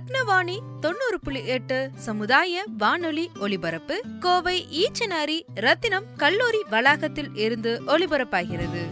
ரத்னவாணி தொண்ணூறு புள்ளி எட்டு சமுதாய வானொலி ஒலிபரப்பு கோவை ஈச்சனாரி ரத்தினம் கல்லூரி வளாகத்தில் இருந்து ஒலிபரப்பாகிறது.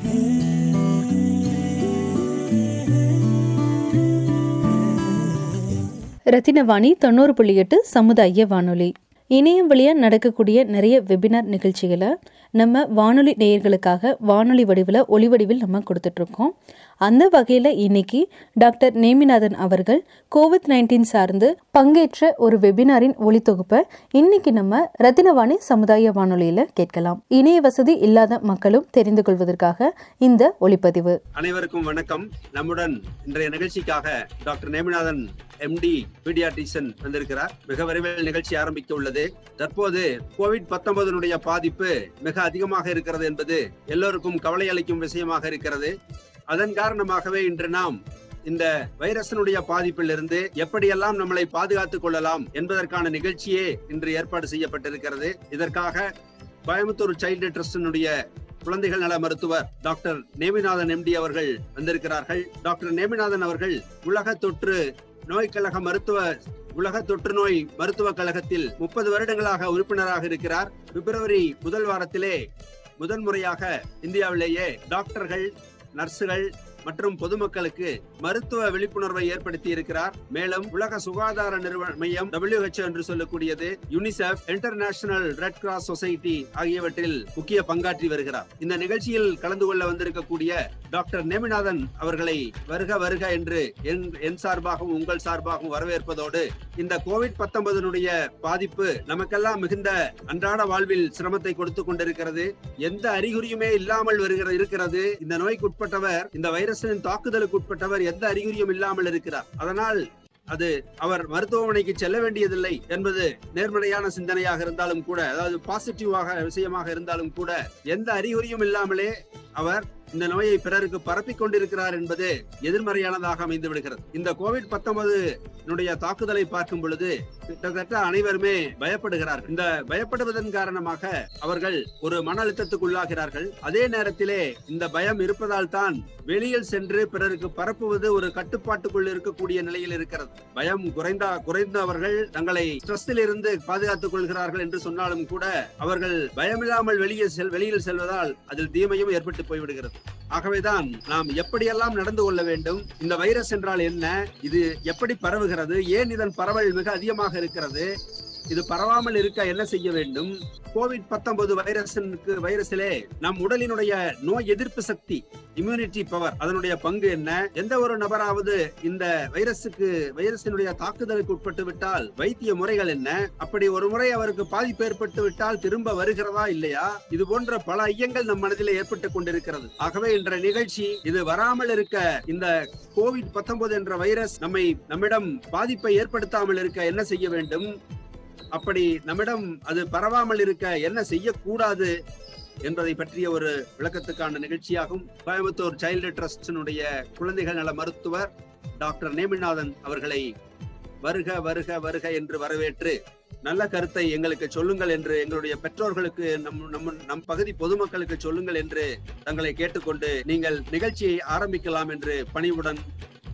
ரத்தினவாணி தொண்ணூறு புள்ளி எட்டு சமுதாய வானொலி. இணையம் வழியாக நடக்கக்கூடிய நிறைய வெபினார் நிகழ்ச்சிகளை நம்ம வானொலி நேயர்களுக்காக வானொலி வடிவில் ஒளி வடிவில் நம்ம கொடுத்துட்ருக்கோம் அந்த வகையில் இன்னைக்கு டாக்டர் நேமிநாதன் அவர்கள் கோவிட் நைன்டீன் சார்ந்து பங்கேற்ற ஒரு வெபினாரின் ஒளித்தொகுப்பை இன்னைக்கு நம்ம ரத்தினவாணி சமுதாய வானொலியில் கேட்கலாம். இணைய வசதி இல்லாத மக்களும் தெரிந்து கொள்வதற்காக இந்த ஒளிப்பதிவு. அனைவருக்கும் வணக்கம். நம்முடன் இன்றைய நிகழ்ச்சிக்காக டாக்டர் நேமிநாதன் எம்டி பீடியாட்ரிஷன் வந்திருக்கிறார். மிக விரைவில் நிகழ்ச்சி ஆரம்பிக்க உள்ளது. தற்போது கோவிட் பத்தொன்பதனுடைய பாதிப்பு மிக அதிகமாக இருக்கிறது என்பது எல்லோருக்கும் கவலை அளிக்கும் விஷயமாக இருக்கிறது. அதன் காரணமாகவே இன்று நாம் இந்த வைரஸினுடைய பாதிப்பிலிருந்து எப்படியெல்லாம் நம்மளை பாதுகாத்துக் கொள்ளலாம் என்பதற்கான நிகழ்ச்சியே இன்று ஏற்பாடு செய்யப்பட்டிருக்கிறது. இதற்காக கோயம்புத்தூர் சைல்டு ட்ரஸ்டினுடைய குழந்தைகள் நல மருத்துவர் டாக்டர் நேமிநாதன் எம்டி அவர்கள் வந்திருக்கிறார்கள். டாக்டர் நேமிநாதன் அவர்கள் உலக தொற்று நோய் கழக மருத்துவ உலக தொற்று நோய் மருத்துவக் கழகத்தில் முப்பது வருடங்களாக உறுப்பினராக இருக்கிறார். பிப்ரவரி முதல் வாரத்திலே முதன் முறையாக இந்தியாவிலேயே டாக்டர்கள் நர்ஸுகள் மற்றும் பொதுமக்களுக்கு மருத்துவ விழிப்புணர்வை ஏற்படுத்தி இருக்கிறார் மேலும் உலக சுகாதார நிறுவன மையம் டபிள்யூஹெச்ஓ என்று சொல்லக்கூடியது UNICEF International Red Cross Society ஆகியவற்றில் முக்கிய பங்காற்றி வருகிறார். இந்த நிகழ்ச்சியில் கலந்து கொள்ள வந்திருக்கக்கூடிய டாக்டர் நேமிநாதன் அவர்களை வருக வருக என்று என் என் சார்பாகவும் உங்கள் சார்பாகவும் வரவேற்பதோடு இந்த கோவிட் பத்தொன்பதனுடைய பாதிப்பு நமக்கெல்லாம் மிகுந்த அன்றாட வாழ்வில் சிரமத்தை கொடுத்து கொண்டிருக்கிறது. எந்த அறிகுறியுமே இல்லாமல் வருகிற இருக்கிறது. இந்த நோய்க்குட்பட்டவர் இந்த வைரஸின் தாக்குதலுக்கு உட்பட்டவர் எந்த அறிகுறியும் இல்லாமல் இருக்கிறார். அதனால் அது அவர் மருத்துவமனைக்கு செல்ல வேண்டியதில்லை என்பது நேர்மறையான சிந்தனையாக இருந்தாலும் கூட அதாவது பாசிட்டிவாக விஷயமாக இருந்தாலும் கூட எந்த அறிகுறியும் இல்லாமலே அவர் இந்த நோயை பிறருக்கு பரப்பிக் கொண்டிருக்கிறார் என்பது எதிர்மறையானதாக அமைந்து விடுகிறது. இந்த கோவிட் பத்தொன்பது தாக்குதலை பார்க்கும் பொழுது கிட்டத்தட்ட அனைவருமே பயப்படுகிறார்கள் இந்த பயப்படுவதன் காரணமாக அவர்கள் ஒரு மன அழுத்தத்துக்குள்ளாகிறார்கள். அதே நேரத்திலே இந்த பயம் இருப்பதால் தான் வெளியில் சென்று பிறருக்கு பரப்புவது ஒரு கட்டுப்பாட்டுக்குள் இருக்கக்கூடிய நிலையில் இருக்கிறது. பயம் குறைந்தா குறைந்தவர்கள் தங்களை ஸ்ட்ரெஸ்ஸில் இருந்து பாதுகாத்துக் கொள்கிறார்கள் என்று சொன்னாலும் கூட அவர்கள் பயமில்லாமல் வெளியே செல் வெளியில் செல்வதால் அதில் தீமையும் ஏற்பட்டு போய்விடுகிறது. ஆகவேதான் நாம் எப்படியெல்லாம் நடந்து கொள்ள வேண்டும் இந்த வைரஸ் என்றால் என்ன இது எப்படி பரவுகிறது ஏன் இதன் பரவல் மிக அதிகமாக இருக்கிறது இது பரவாமல் இருக்க? என்ன செய்ய வேண்டும்? கோவிட் பத்தொன்பது வைரஸுக்கு வைரஸிலே நம் உடலினுடைய நோய் எதிர்ப்பு சக்தி இம்யூனிட்டி பவர் அதனுடைய பங்கு என்ன? எந்த ஒரு நபராவது இந்த வைரஸுக்கு வைரஸினுடைய தாக்குதலுக்கு உட்பட்டு விட்டால் வைத்திய முறைகள் என்ன? அப்படி ஒரு முறை அவருக்கு பாதிப்பு ஏற்பட்டு விட்டால் திரும்ப வருகிறதா இல்லையா? இது போன்ற பல ஐயங்கள் நம் மனதில் ஏற்பட்டுக் கொண்டிருக்கிறது. ஆகவே என்ற நிகழ்ச்சி இது வராமல் இருக்க இந்த கோவிட் பத்தொன்பது என்ற வைரஸ் நம்மை நம்மிடம் பாதிப்பை ஏற்படுத்தாமல் இருக்க என்ன செய்ய வேண்டும்? அப்படி நம்மிடம் அது பரவாமல் இருக்க என்ன செய்யக்கூடாது என்பதை பற்றிய ஒரு விளக்கத்துக்கான நிகழ்ச்சியாகும். கோயம்புத்தூர் சைல்டு ட்ரஸ்டினுடைய குழந்தைகள் நல மருத்துவர் டாக்டர் நேமிநாதன் அவர்களை வருக வருக வருக என்று வரவேற்று நல்ல கருத்தை எங்களுக்கு சொல்லுங்கள் என்று எங்களுடைய பெற்றோர்களுக்கு நம் நம் நம் பகுதி பொதுமக்களுக்கு சொல்லுங்கள் என்று தங்களை கேட்டுக்கொண்டு நீங்கள் நிகழ்ச்சியை ஆரம்பிக்கலாம் என்று பணிவுடன்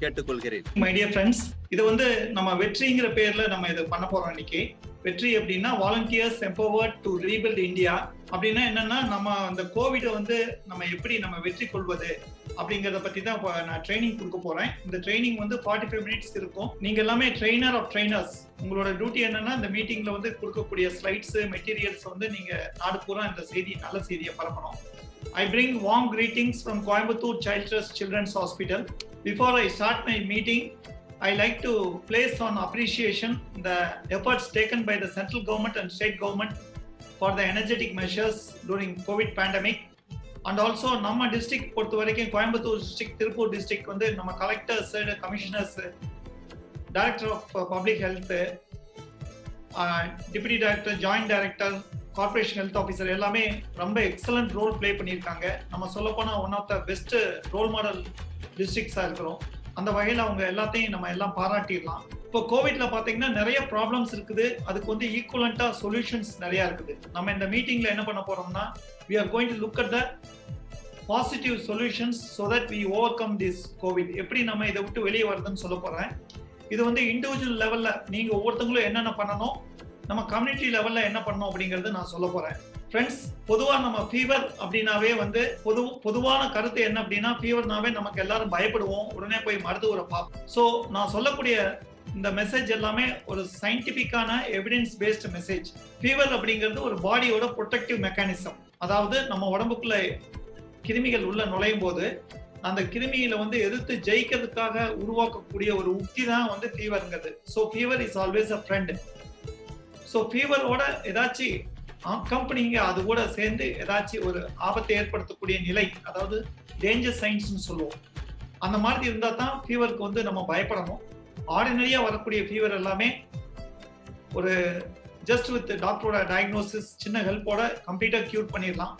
கேட்டுக்கொள்கிறேன். மை டியர் ஃப்ரெண்ட்ஸ் இது வந்து நம்ம வெற்றிங்கிற பேர்ல நம்ம இதை பண்ண போறோம் இன்னைக்கு. வெற்றி அப்படின்னா volunteers empowered to rebuild India அப்படின்னா என்னன்னா நம்ம அந்த கோவிடை வந்து நம்ம எப்படி நம்ம வெற்றி கொள்வது அப்படிங்கறத பத்தி தான் நான் ட்ரைனிங் கொடுக்க போறேன். இந்த ட்ரைனிங் வந்து ஃபார்ட்டி ஃபைவ் மினிட்ஸ் இருக்கும். நீங்க எல்லாமே ட்ரெயினர் ஆஃப் ட்ரைனர்ஸ் உங்களோட டியூட்டி என்னன்னா இந்த மீட்டிங்ல வந்து கொடுக்கக்கூடிய ஸ்லைட்ஸ் மெட்டீரியல்ஸ் வந்து நீங்க நாடு பூரா இந்த செய்தி நல்ல செய்தியை பரப்பணும். I bring warm greetings from Coimbatore Child Trust Children's Hospital. Before I start my meeting, I like to place on appreciation the efforts taken by the central government and state government for the energetic measures during COVID pandemic. And also நம்ம district பொறுத்த வரைக்கும் Coimbatore district Tiruppur district வந்து நம்ம collectors commissioners director of public health deputy director joint director corporation health officer எல்லாமே ரொம்ப excellent role play பண்ணியிருக்காங்க நம்ம சொல்லப்போனால் one of the best role model டிஸ்ட்ரிக்ஸாக இருக்கிறோம் அந்த வகையில் அவங்க எல்லாத்தையும் நம்ம எல்லாம் பாராட்டிடலாம். இப்போ கோவிட்ல பார்த்தீங்கன்னா நிறைய ப்ராப்ளம்ஸ் இருக்குது. அதுக்கு வந்து ஈக்குவலண்டா சொல்யூஷன்ஸ் நிறைய இருக்குது. நம்ம இந்த மீட்டிங்ல என்ன பண்ண போறோம்னா we are going to look at the positive solutions so that we overcome this COVID எப்படி நம்ம இதை விட்டு வெளியே வருதுன்னு சொல்ல போறேன். இது வந்து இண்டிவிஜுவல் லெவல்ல நீங்க ஒவ்வொருத்தங்களும் என்னென்ன பண்ணணும் நம்ம கம்யூனிட்டி லெவல்ல என்ன பண்ணணும் அப்படிங்கறது நான் சொல்ல போறேன். ஃப்ரெண்ட்ஸ் பொதுவா நம்ம ஃபீவர் அப்படின்னாவே வந்து பொது பொதுவான கருத்து என்ன அப்படின்னா ஃபீவர்னாவே நமக்கு எல்லாரும் பயப்படுவோம். உடனே போய் மருத்துவரை பார்ப்போம். ஸோ நான் சொல்லக்கூடிய இந்த மெசேஜ் எல்லாமே ஒரு சயின்டிபிக்கான எவிடன்ஸ் பேஸ்ட் மெசேஜ் ஃபீவர் அப்படிங்கிறது ஒரு பாடியோட ப்ரொடெக்டிவ் மெக்கானிசம் அதாவது நம்ம உடம்புக்குள்ள கிருமிகள் உள்ள நுழையும் போது அந்த கிருமியில வந்து எதிர்த்து ஜெயிக்கிறதுக்காக உருவாக்கக்கூடிய ஒரு உக்தி தான் வந்து ஃபீவர்ங்கிறது so fever is always a friend so ஃபீவரோட ஏதாச்சும் கம்பெனிங்க அது கூட சேர்ந்து ஏதாச்சும் ஒரு ஆபத்தை ஏற்படுத்தக்கூடிய நிலை அதாவது டேஞ்சர் சைன்ஸ்னு சொல்லுவோம். அந்த மாதிரி இருந்தால் தான் ஃபீவருக்கு வந்து நம்ம பயப்படணும். ஆர்டினரியாக வரக்கூடிய ஃபீவர் எல்லாமே ஒரு ஜஸ்ட் வித் டாக்டரோட டயக்னோசிஸ் சின்ன ஹெல்ப்போட கம்ப்ளீட்டாக க்யூர் பண்ணிடலாம்.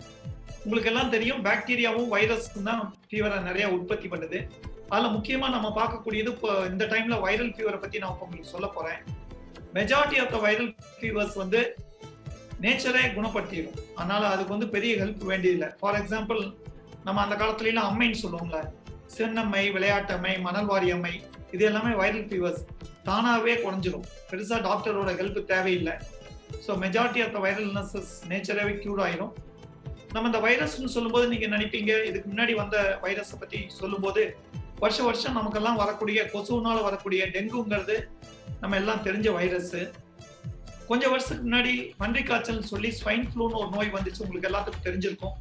உங்களுக்கு எல்லாம் தெரியும் பாக்டீரியாவும் வைரஸும் தான் ஃபீவரை நிறையா உற்பத்தி பண்ணுது. அதில் முக்கியமாக நம்ம பார்க்கக்கூடியது இப்போ இந்த டைமில் வைரல் ஃபீவரை பற்றி நான் உங்களுக்கு சொல்ல போகிறேன் majority of the viral fevers வந்து நேச்சரே குணப்படுத்திடும் அதனால அதுக்கு வந்து பெரிய ஹெல்ப் வேண்டியதில்லை. ஃபார் எக்ஸாம்பிள் நம்ம அந்த காலத்துலலாம் அம்மைன்னு சொல்லுவோம்ல. சின்னம்மை விளையாட்டம்மை மணல்வாரி அம்மை இது எல்லாமே வைரல் ஃபீவர்ஸ் தானாகவே குறைஞ்சிரும். பெருசாக டாக்டரோட ஹெல்ப் தேவையில்லை. So majority of the viral illnesses நேச்சராகவே cure ஆயிரும். நம்ம இந்த வைரஸ்னு சொல்லும்போது நீங்கள் நினைப்பீங்க இதுக்கு முன்னாடி வந்த வைரஸை பற்றி சொல்லும்போது வருஷ வருஷம் நமக்கெல்லாம் வரக்கூடிய கொசுனால வரக்கூடிய டெங்குங்கிறது நம்ம எல்லாம் தெரிஞ்ச வைரஸ் கொஞ்சம் வருஷத்துக்கு முன்னாடி பன்றி காய்ச்சல் சொல்லி ஸ்வைன் ஃப்ளூன்னு ஒரு நோய் வந்துச்சு. உங்களுக்கு எல்லாத்துக்கும் தெரிஞ்சிருக்கும்.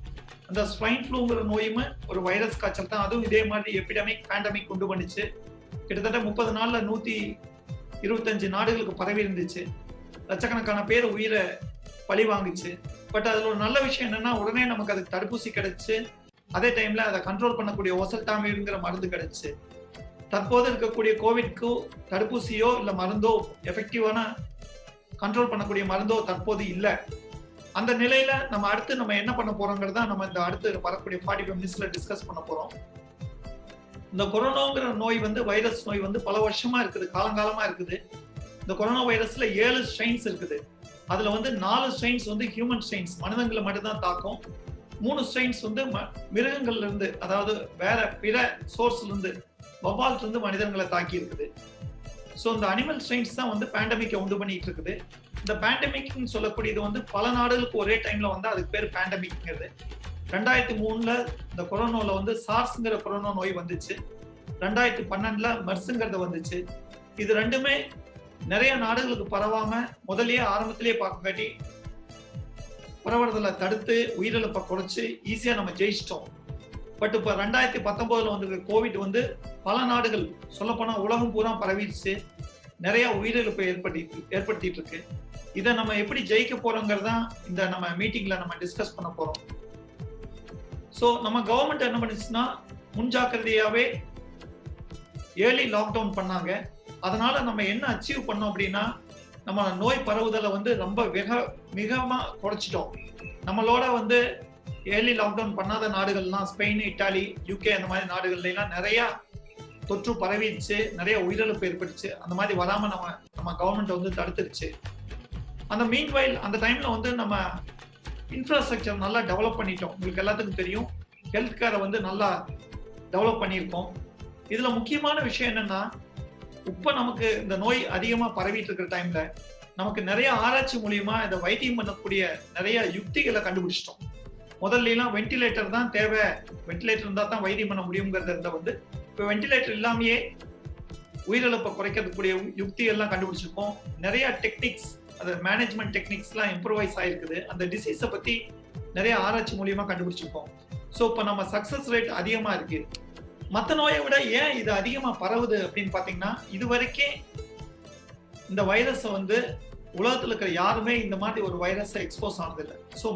அந்த ஸ்வைன் ஃப்ளூங்கிற நோயுமே ஒரு வைரஸ் காய்ச்சல் தான். அதுவும் இதே மாதிரி எபிடமிக் பேண்டமிக் கொண்டு வந்துச்சு. கிட்டத்தட்ட முப்பது நாள்ல நூத்தி இருபத்தஞ்சு நாடுகளுக்கு பரவி இருந்துச்சு. லட்சக்கணக்கான பேர் உயிரை பழி வாங்குச்சு. பட் அதுல ஒரு நல்ல விஷயம் என்னன்னா உடனே நமக்கு அதுக்கு தடுப்பூசி கிடைச்சு அதே டைம்ல அதை கண்ட்ரோல் பண்ணக்கூடிய ஒசல்டாமிங்கிற மருந்து கிடைச்சு. தற்போது இருக்கக்கூடிய கோவிட்க்கு தடுப்பூசியோ இல்ல மருந்தோ எஃபெக்டிவான கண்ட்ரோல் பண்ணக்கூடிய மருந்தோ தற்போது இல்லை. அந்த நிலையில நம்ம அடுத்து நம்ம என்ன பண்ண போறோங்கிறத நம்ம இந்த அடுத்து வரக்கூடிய ஃபார்ட்டி ஃபைவ் மினிட்ஸ்ல டிஸ்கஸ் பண்ண போறோம். இந்த கொரோனாங்கிற நோய் வந்து வைரஸ் நோய் வந்து பல வருஷமா இருக்குது காலங்காலமா இருக்குது. இந்த கொரோனா வைரஸ்ல ஏழு ஸ்ட்ரெயின்ஸ் இருக்குது. அதுல வந்து நாலு ஸ்ட்ரெயின்ஸ் வந்து ஹியூமன் ஸ்ட்ரெயின்ஸ் மனிதங்களை மட்டும்தான் தாக்கும். மூணு ஸ்ட்ரெயின்ஸ் வந்து மிருகங்கள்ல இருந்து அதாவது வேற பிற சோர்ஸ்ல இருந்து வவ்வால்ல இருந்து மனிதர்களை தாக்கி இருக்குது. ஸோ இந்த அனிமல் ஸ்ட்ரெயின்ஸ் தான் வந்து பேண்டமிக்கை உண்டு பண்ணிட்டு இருக்குது இந்த பேண்டமிக்னு சொல்லக்கூடியது வந்து பல நாடுகளுக்கு ஒரே டைம்ல வந்து அதுக்கு பேர் பேண்டமிக்ங்கிறது ரெண்டாயிரத்தி மூணுல இந்த கொரோனாவில் வந்து சார்ஸ்ங்கிற கொரோனா நோய் வந்துச்சு. ரெண்டாயிரத்தி பன்னெண்டுல மர்ஸுங்கிறது வந்துச்சு. இது ரெண்டுமே நிறைய நாடுகளுக்கு பரவாம முதல்லயே ஆரம்பத்திலேயே பார்க்கக்காட்டி பரவுறதுல தடுத்து உயிரிழப்பை குறைச்சு ஈஸியா நம்ம ஜெயிச்சிட்டோம். பட் இப்போ ரெண்டாயிரத்தி பத்தொன்பதுல வந்து கோவிட் வந்து பல நாடுகள் சொல்லப்போனா உலகம் பூரா பரவிடுச்சு. நிறைய உயிரிழப்பை ஏற்படுத்தி ஏற்படுத்திட்டு இருக்கு இதை நம்ம எப்படி ஜெயிக்க போறோங்கிறதா இந்த நம்ம மீட்டிங்ல நம்ம டிஸ்கஸ் பண்ண போறோம். ஸோ நம்ம கவர்மெண்ட் என்ன பண்ணுச்சுன்னா முன்ஜாக்கிரதையாவே ஏர்லி லாக்டவுன் பண்ணாங்க. அதனால நம்ம என்ன அச்சீவ் பண்ணோம் அப்படின்னா நம்ம நோய் பரவுதலை வந்து ரொம்ப மிக மிகமா குறைச்சிட்டோம். நம்மளோட வந்து ஏர்லி லாக்டவுன் பண்ணாத நாடுகள்லாம் ஸ்பெயின் இட்டாலி யூகே அந்த மாதிரி நாடுகள்ல எல்லாம் நிறைய தொற்று பரவிடுச்சு நிறைய உயிரிழப்பு ஏற்பட்டுச்சு. அந்த மாதிரி வராம நம்ம நம்ம கவர்மெண்ட் வந்து தடுத்துருச்சு அந்த மீன் வயல் அந்த டைம்ல வந்து நம்ம இன்ஃப்ராஸ்ட்ரக்சர் நல்லா டெவலப் பண்ணிட்டோம். உங்களுக்கு எல்லாத்துக்கும் தெரியும். ஹெல்த் கேரை வந்து நல்லா டெவலப் பண்ணியிருக்கோம். இதுல முக்கியமான விஷயம் என்னன்னா இப்ப நமக்கு இந்த நோய் அதிகமா பரவிட்டு இருக்கிற டைம்ல நமக்கு நிறைய ஆராய்ச்சி மூலியமா இதை வைத்தியம் பண்ணக்கூடிய நிறைய யுக்திகளை கண்டுபிடிச்சிட்டோம். முதல்ல எல்லாம் வென்டிலேட்டர் தான் தேவை. வென்டிலேட்டர் இருந்தா தான் வைத்தியம் பண்ண முடியுங்கிறத இருந்த வந்து இப்போ வென்டிலேட்டர் இல்லாமயே உயிரிழப்பை குறைக்கிறதுக்கூடிய யுக்தி எல்லாம் கண்டுபிடிச்சிருக்கோம். நிறைய டெக்னிக்ஸ் அது மேனேஜ்மெண்ட் டெக்னிக்ஸ்லாம் இம்ப்ரூவைஸ் ஆயிருக்குது. அந்த டிசீஸை பத்தி நிறைய ஆராய்ச்சி மூலியமா கண்டுபிடிச்சிருக்கோம். ஸோ இப்போ நம்ம சக்சஸ் ரேட் அதிகமா இருக்கு. மற்ற நோயை விட ஏன் இது அதிகமா பரவுது அப்படின்னு பாத்தீங்கன்னா இது வரைக்கும் இந்த வைரஸை வந்து உலகத்துல இருக்கிற யாருமே இந்த மாதிரி ஒரு வைரஸை எக்ஸ்போஸ் ஆனதில்லை. ஸோ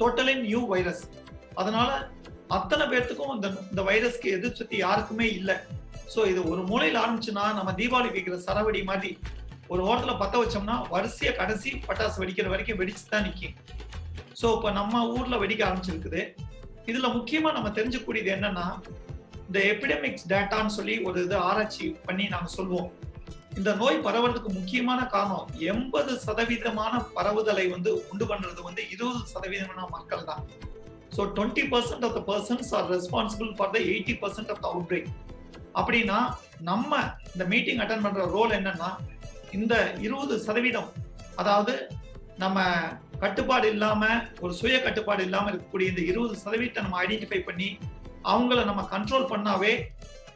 டோட்டலி நியூ வைரஸ் அதனால அத்தனை பேர்த்துக்கும் இந்த இந்த வைரஸ்க்கு எதிர்ப்பு யாருக்குமே இல்லை. ஸோ இது ஒரு மூலையில் ஆரம்பிச்சுன்னா நம்ம தீபாவளி வைக்கிற சரவடி மாதிரி ஒரு ஓரத்தில் பற்ற வச்சோம்னா வரிசையை கடைசி பட்டாசு வெடிக்கிற வரைக்கும் வெடிச்சு தான் நிற்கும் ஸோ இப்போ நம்ம ஊரில் வெடிக்க ஆரம்பிச்சிருக்குது. இதில் முக்கியமாக நம்ம தெரிஞ்சுக்கூடியது என்னன்னா இந்த எபிடமிக்ஸ் டேட்டான்னு சொல்லி ஒரு இது ஆராய்ச்சி பண்ணி நாங்கள் சொல்லுவோம் இந்த நோய் பரவறதுக்கு முக்கியமான காரணம் எண்பது சதவீதமான பரவுதலை வந்து உண்டு பண்றது வந்து இருபது சதவீதமான மக்கள் தான். So twenty percent of the persons are responsible for the eighty percent of the outbreak அப்படின்னா நம்ம இந்த மீட்டிங் அட்டன் பண்ற ரோல் என்னன்னா இந்த இருபது சதவீதம் அதாவது நம்ம கட்டுப்பாடு இல்லாம ஒரு சுய கட்டுப்பாடு இல்லாம இருக்கக்கூடிய இந்த இருபது சதவீதத்தை நம்ம ஐடென்டிஃபை பண்ணி அவங்கள நம்ம கண்ட்ரோல் பண்ணாவே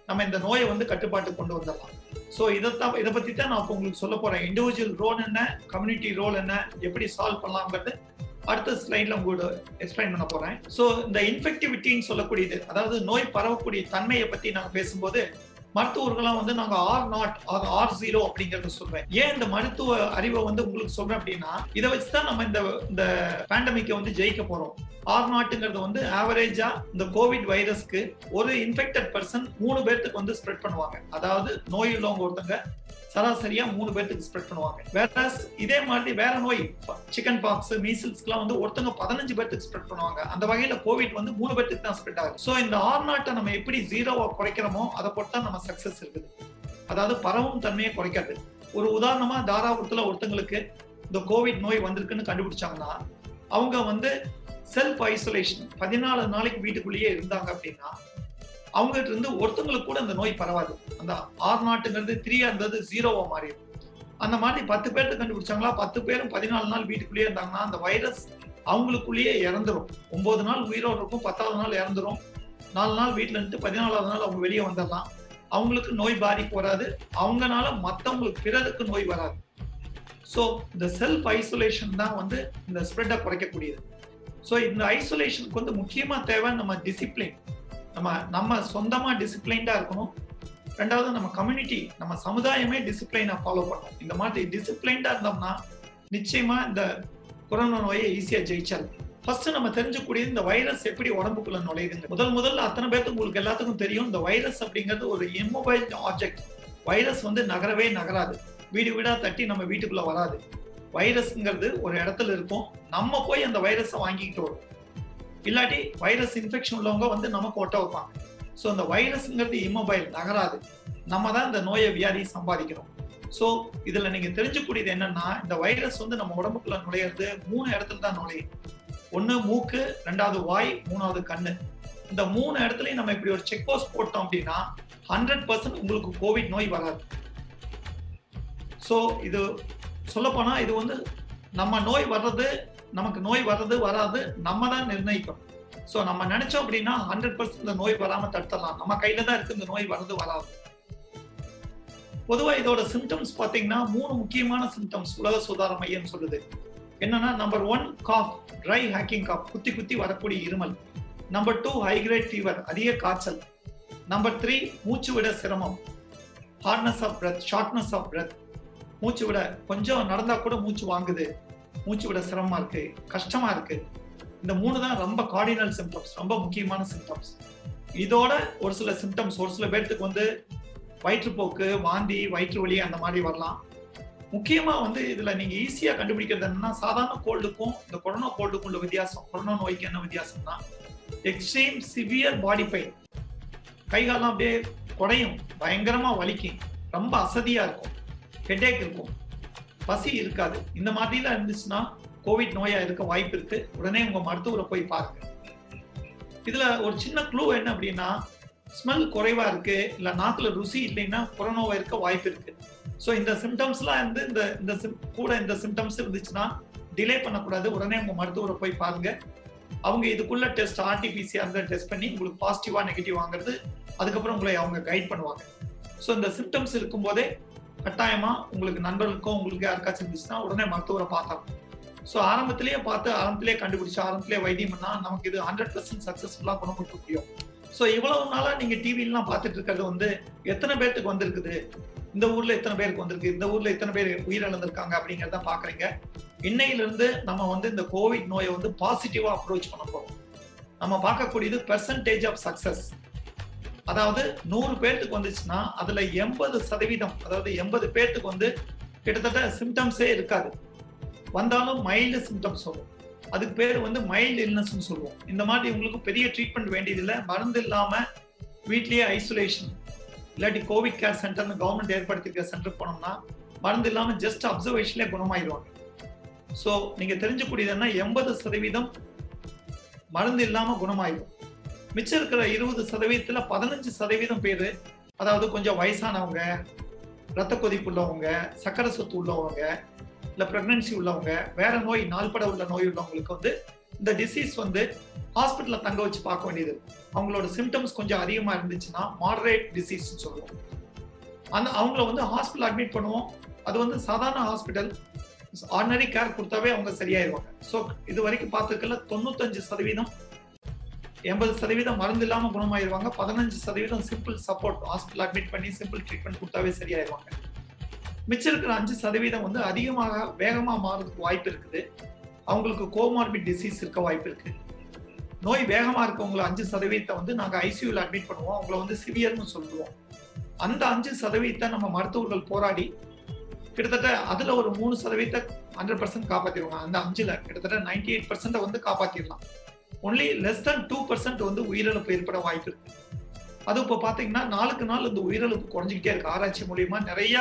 நம்ம இந்த நோயை வந்து கட்டுப்பாட்டுக்கு கொண்டு வந்துடலாம். ஸோ இதைத்தான் இதை பத்தி தான் நான் இப்போ உங்களுக்கு சொல்ல போறேன். இண்டிவிஜுவல் ரோல் என்ன கம்யூனிட்டி ரோல் என்ன எப்படி சால்வ் பண்ணலாம்ங்கிறது அடுத்த ஸ்லைட்ல உங்களோட எக்ஸ்பிளைன் பண்ண போறேன். ஸோ இந்த இன்ஃபெக்டிவிட்டின்னு சொல்லக்கூடியது அதாவது நோய் பரவக்கூடிய தன்மையை பத்தி நாங்க பேசும்போது மருத்துவர்கள்லாம் வந்து நாங்க ஆர் நாட் ஆர் ஜீரோ அப்படிங்கறத சொல்றேன். ஏன் இந்த மருத்துவ அறிவை வந்து உங்களுக்கு சொல்றேன் அப்படின்னா இதை வச்சுதான் நம்ம இந்த இந்த பேண்டமிக்கை வந்து ஜெயிக்க போறோம். ஆர் நாட்டுங்கிறது வந்து ஆவரேஜா இந்த கோவிட் வைரஸ்க்கு ஒரு இன்ஃபெக்டட் பர்சன் மூணு பேர்த்துக்கு வந்து ஸ்ப்ரெட் பண்ணுவாங்க. அதாவது நோய் உள்ளவங்க ஒருத்தங்க சராசரியா மூணு பேர்த்துக்கு ஸ்ப்ரெட் பண்ணுவாங்க. வேற இதே மாதிரி வேற நோய் சிக்கன் பாக்ஸ் மீசில்ஸ்க்குலாம் வந்து ஒருத்தங்க பதினஞ்சு பேர்த்துக்கு ஸ்ப்ரெட் பண்ணுவாங்க. அந்த வகையில கோவிட் வந்து மூணு பேர்த்துக்கு தான் ஸ்ப்ரெட் ஆகுது. ஸோ இந்த ஆர் நாட்டை நம்ம எப்படி ஜீரோவா குறைக்கிறோமோ அதை பொறுத்தா நம்ம சக்சஸ் இருக்குது. அதாவது பரவும் தன்மையை குறைக்காது. ஒரு உதாரணமா தாராபுரத்துல ஒருத்தங்களுக்கு இந்த கோவிட் நோய் வந்திருக்குன்னு கண்டுபிடிச்சாங்கன்னா அவங்க வந்து செல்ஃப் ஐசோலேஷன் பதினாலு நாளைக்கு வீட்டுக்குள்ளேயே இருந்தாங்க அப்படின்னா அவங்ககிட்ட இருந்து ஒருத்தங்களுக்கு கூட அந்த நோய் பரவாது. அந்த ஆர் நாட்டுங்கிறது த்ரீயா இருந்தது ஜீரோவா மாறிடும் அந்த மாதிரி பத்து பேர்த்து கண்டுபிடிச்சாங்களா? பத்து பேரும் பதினாலு நாள் வீட்டுக்குள்ளேயே இருந்தாங்கன்னா அந்த வைரஸ் அவங்களுக்குள்ளேயே இறந்துரும். ஒன்பது நாள் உயிரோடு இருக்கும் பத்தாவது நாள் இறந்துரும். நாலு நாள் வீட்டில் இருந்து பதினாலாவது நாள் அவங்க வெளியே வந்துடலாம். அவங்களுக்கு நோய் பாதிப்பு வராது. அவங்கனால மற்றவங்களுக்கு பிறருக்கு நோய் வராது. ஸோ இந்த செல்ஃப் ஐசோலேஷன் தான் வந்து இந்த ஸ்ப்ரெட்டை குறைக்கக்கூடியது. ஸோ இந்த ஐசோலேஷனுக்கு வந்து முக்கியமாக தேவை நம்ம டிசிப்ளின் நம்ம நம்ம சொந்தமா டிசிப்ளைன்டா இருக்கணும். ரெண்டாவது நம்ம கம்யூனிட்டி நம்ம சமுதாயமே டிசிப்ளைனை ஃபாலோ பண்ணணும். இந்த மாதிரி டிசிப்ளைன்டா இருந்தோம்னா நிச்சயமா இந்த கொரோனா நோயை ஈஸியா ஜெயிச்சால் ஃபர்ஸ்ட் நம்ம தெரிஞ்சக்கூடிய இந்த வைரஸ் எப்படி உடம்புக்குள்ள நுழையுதுங்க முதல் முதல்ல அத்தனை பேருக்கு உங்களுக்கு எல்லாத்துக்கும் தெரியும் இந்த வைரஸ் அப்படிங்கிறது ஒரு இம்மொபைல் ஆப்ஜெக்ட் வைரஸ் வந்து நகரவே நகராது. வீடு வீடா தட்டி நம்ம வீட்டுக்குள்ள வராது. வைரஸ்ங்கிறது ஒரு இடத்துல இருக்கும். நம்ம போய் அந்த வைரஸை வாங்கிக்கிட்டு வரும். இல்லாட்டி வைரஸ் இன்ஃபெக்ஷன் உள்ளவங்க வந்து நமக்கு ஒட்ட வைப்பாங்க. ஸோ இந்த வைரஸ்ங்கிறது இம்மொபைல் நகராது. நம்ம தான் இந்த நோயை வியாதி சம்பாதிக்கிறோம். ஸோ இதில் நீங்கள் தெரிஞ்சுக்கூடியது என்னன்னா இந்த வைரஸ் வந்து நம்ம உடம்புக்குள்ள நுழையிறது மூணு இடத்துல தான் நுழையும். ஒன்று மூக்கு ரெண்டாவது வாய் மூணாவது கண்ணு. இந்த மூணு இடத்துலையும் நம்ம இப்படி ஒரு செக் போஸ்ட் போட்டோம் அப்படின்னா ஹண்ட்ரட் பர்சன்ட் உங்களுக்கு கோவிட் நோய் வராது. ஸோ இது சொல்லப்போனால் இது வந்து நம்ம நோய் வர்றது நமக்கு நோய் வர்றது வராது. நம்ம தான் நிர்ணயிக்கணும். ஸோ நம்ம நினைச்சோம் அப்படின்னா ஹண்ட்ரட் பர்சன்ட் இந்த நோய் வராம தடுத்துடலாம். நம்ம கையில தான் இருக்கு இந்த நோய் வர்றது வராது. பொதுவாக இதோட சிம்டம்ஸ் பார்த்தீங்கன்னா மூணு முக்கியமான சிம்டம்ஸ் உலக சுதார மையம் சொல்லுது. என்னன்னா number one cough dry hacking cough குத்தி குத்தி வரக்கூடிய இருமல். நம்பர் டூ ஹைகிரேட் ஃபீவர் அதிக காய்ச்சல். நம்பர் த்ரீ மூச்சு விட சிரமம். Hardness of breath shortness of breath மூச்சு விட கொஞ்சம் நடந்தா கூட மூச்சு வாங்குது. மூச்சு விட சிரமமா இருக்கு கஷ்டமா இருக்கு. இந்த மூணு தான் ரொம்ப கார்டினல் சிம்டம்ஸ் ரொம்ப முக்கியமான சிம்டம்ஸ் இதோட ஒரு சில சிம்டம்ஸ் ஒரு சில பேர்த்துக்கு வந்து வயிற்றுப்போக்கு வாந்தி வயிற்று வலி அந்த மாதிரி வரலாம். முக்கியமா வந்து இதுல நீங்க ஈஸியா கண்டுபிடிக்கிறது என்னன்னா சாதாரண கோல்டுக்கும் இந்த கொரோனா கோல்டுக்கும் உள்ள வித்தியாசம் கொரோனா நோய்க்கு என்ன வித்தியாசம்னா எக்ஸ்ட்ரீம் சிவியர் பாடி பெயின் கை காலம் அப்படியே குடையும் பயங்கரமா வலிக்கும் ரொம்ப அசதியா இருக்கும் ஹெடேக் இருக்கும். பசி இருக்காது. இந்த மாதிரிலாம் இருந்துச்சுன்னா கோவிட் நோயா இருக்க வாய்ப்பு இருக்கு. உடனே உங்க மருத்துவரை போய் பாருங்க. இதுல ஒரு சின்ன க்ளூ என்ன அப்படின்னா ஸ்மெல் குறைவா இருக்கு இல்ல நாக்குல ருசி இல்லைன்னா கொரோனாவா இருக்க வாய்ப்பு இருக்கு. ஸோ இந்த சிம்டம்ஸ்லாம் வந்து இந்த இந்த கூட இந்த சிம்டம்ஸ் இருந்துச்சுன்னா டிலே பண்ணக்கூடாது. உடனே உங்க மருத்துவரை போய் பாருங்க. அவங்க இதுக்குள்ள டெஸ்ட் ஆர்டிபிசிஆர் டெஸ்ட் பண்ணி உங்களுக்கு பாசிட்டிவா நெகட்டிவ் வாங்குறது. அதுக்கப்புறம் உங்களை அவங்க கைட் பண்ணுவாங்க. ஸோ இந்த சிம்டம்ஸ் இருக்கும்போதே கட்டாயமா உங்களுக்கு நண்பர்களுக்கோ உங்களுக்கு யாருக்காச்சும் இருந்துச்சுன்னா உடனே மருத்துவரை பார்த்தாங்க ஸோ ஆரம்பத்திலேயே பார்த்து ஆரம்பத்திலேயே கண்டுபிடிச்சு ஆரம்பத்திலேயே வைத்தியம் பண்ணா நமக்கு இது ஹண்ட்ரட் பர்சன்ட் சக்சஸ்ஃபுல்லாக குணப்படுத்த முடியும். ஸோ இவ்வளவு நாளா நீங்க டிவிலாம் பார்த்துட்டு இருக்கிறது வந்து எத்தனை பேர்த்துக்கு வந்திருக்குது? இந்த ஊர்ல எத்தனை பேருக்கு வந்திருக்கு? இந்த ஊர்ல எத்தனை பேர் உயிரிழந்திருக்காங்க அப்படிங்கிறத பாக்குறீங்க இன்னையிலிருந்து நம்ம வந்து இந்த கோவிட் நோயை வந்து பாசிட்டிவா அப்ரோச் பண்ண போறோம். நம்ம பார்க்கக்கூடியது பெர்சன்டேஜ் ஆஃப் சக்சஸ் அதாவது நூறு பேர்த்துக்கு வந்துச்சுன்னா அதுல எண்பது சதவீதம் அதாவது எண்பது பேர்த்துக்கு வந்து கிட்டத்தட்ட சிம்டம்ஸே இருக்காது. வந்தாலும் மைல்டு சிம்டம்ஸ் வரும். அதுக்கு பேர் வந்து மைல்டு இல்னஸ்னு சொல்லுவோம். இந்த மாதிரி உங்களுக்கு பெரிய ட்ரீட்மெண்ட் வேண்டியதில்லை. மருந்து இல்லாம வீட்லயே ஐசோலேஷன் இல்லாட்டி கோவிட் கேர் சென்டர்னு கவர்மெண்ட் ஏற்படுத்திருக்க சென்டர் போனோம்னா மருந்து இல்லாம ஜஸ்ட் அப்சர்வேஷன்லேயே குணமாயிருவாங்க. ஸோ நீங்க தெரிஞ்சக்கூடியதுன்னா எண்பது சதவீதம் மருந்து இல்லாம குணமாயிடும் மிச்சம் இருக்கிற இருபது சதவீதத்துல பதினஞ்சு சதவீதம் பேர் அதாவது கொஞ்சம் வயசானவங்க ரத்த கொதிப்பு உள்ளவங்க சக்கரை சொத்து உள்ளவங்க இல்ல பிரெக்னன்சி உள்ளவங்க வேற நோய் நாள்பட உள்ள நோய் உள்ளவங்களுக்கு வந்து இந்த டிசீஸ் வந்து ஹாஸ்பிட்டல்ல தங்க வச்சு பார்க்க வேண்டியது. அவங்களோட சிம்டம்ஸ் கொஞ்சம் அதிகமா இருந்துச்சுன்னா மாடரேட் டிசீஸ் சொல்லுவோம் அந்த அவங்கள வந்து ஹாஸ்பிட்டல் அட்மிட் பண்ணுவோம். அது வந்து சாதாரண ஹாஸ்பிட்டல் ஆர்டினரி கேர் கொடுத்தாவே அவங்க சரியாயிருவாங்க. ஸோ இது வரைக்கும் பார்த்துக்கல தொண்ணூத்தஞ்சு சதவீதம் எண்பது சதவீதம் மருந்து இல்லாமல் குணமாயிருவாங்க. பதினஞ்சு சதவீதம் சிம்பிள் சப்போர்ட் ஹாஸ்பிட்டல் அட்மிட் பண்ணி சிம்பிள் ட்ரீட்மெண்ட் கொடுத்தாவே சரியாயிருவாங்க. மிச்சம் இருக்கிற அஞ்சு சதவீதம் வந்து அதிகமாக வேகமாக மாறதுக்கு வாய்ப்பு இருக்குது. அவங்களுக்கு கோமார்பிட் டிசீஸ் இருக்க வாய்ப்பு இருக்கு. நோய் வேகமாக இருக்கவங்களை அஞ்சு சதவீதத்தை வந்து நாங்கள் ஐசியூவில் அட்மிட் பண்ணுவோம். அவங்கள வந்து சிவியர்னு சொல்லுவோம் அந்த அஞ்சு சதவீதத்தை நம்ம மருத்துவர்கள் போராடி கிட்டத்தட்ட அதுல ஒரு மூணு சதவீதத்தை ஹண்ட்ரட் பர்சன்ட் காப்பாத்திடுவாங்க. அந்த அஞ்சுல கிட்டத்தட்ட நைன்டி எயிட் பர்சன்ட்டை வந்து காப்பாத்திடலாம். Only less than two percent வந்து உயிரிழப்பு ஏற்பட வாய்ப்பு இருக்கு. அது இப்போ பாத்தீங்கன்னா நாளுக்கு நாள் இந்த உயிரிழப்பு குறைஞ்சிக்கிட்டே இருக்கு. ஆராய்ச்சி மூலியமா நிறைய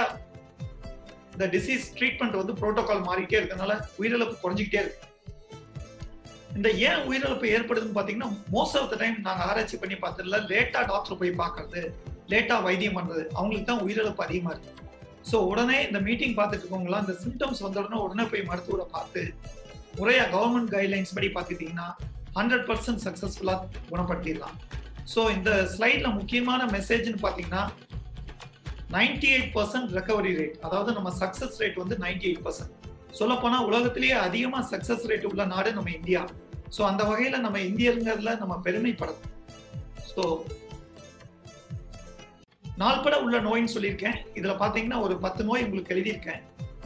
இந்த டிசீஸ் ட்ரீட்மெண்ட் வந்து புரோட்டோகால் மாறிக்கிட்டே இருக்கனால உயிரிழப்பு குறைஞ்சிக்கிட்டே இருக்கு. இந்த ஏன் உயிரிழப்பு ஏற்படுதுன்னு பாத்தீங்கன்னா மோஸ்ட் ஆஃப் த டைம் நாங்க ஆராய்ச்சி பண்ணி பார்த்ததுல லேட்டா டாக்டர் போய் பார்க்கறது லேட்டா வைத்தியம் பண்றது அவங்களுக்கு தான் உயிரிழப்பு அதிகமா இருக்கு. ஸோ உடனே இந்த மீட்டிங் பார்த்துட்டு இருக்கவங்களாம் இந்த சிம்டம்ஸ் வந்த உடனே உடனே போய் மருத்துவரை பார்த்து முறையா கவர்மெண்ட் கைட்லைன்ஸ் படி பார்த்துட்டீங்கன்னா ஹண்ட்ரட் பர்சன்ட் சக்ஸஸ்ஃபுல்லாக குணப்படுத்திடலாம். ஸோ இந்த ஸ்லைடில் முக்கியமான மெசேஜ்னு பார்த்தீங்கன்னா ninety eight percent recovery rate அதாவது நம்ம சக்ஸஸ் ரேட் வந்து நைன்டி எயிட் பர்சன்ட் சொல்லப்போனால் உலகத்திலேயே அதிகமாக சக்சஸ் ரேட் உள்ள நாடு நம்ம இந்தியா. ஸோ அந்த வகையில் நம்ம இந்தியருங்கிறதுல நம்ம பெருமைப்படணும். ஸோ நாள்பட உள்ள நோயின்னு சொல்லியிருக்கேன். இதில் பார்த்தீங்கன்னா ஒரு பத்து நோய் உங்களுக்கு எழுதியிருக்கேன்.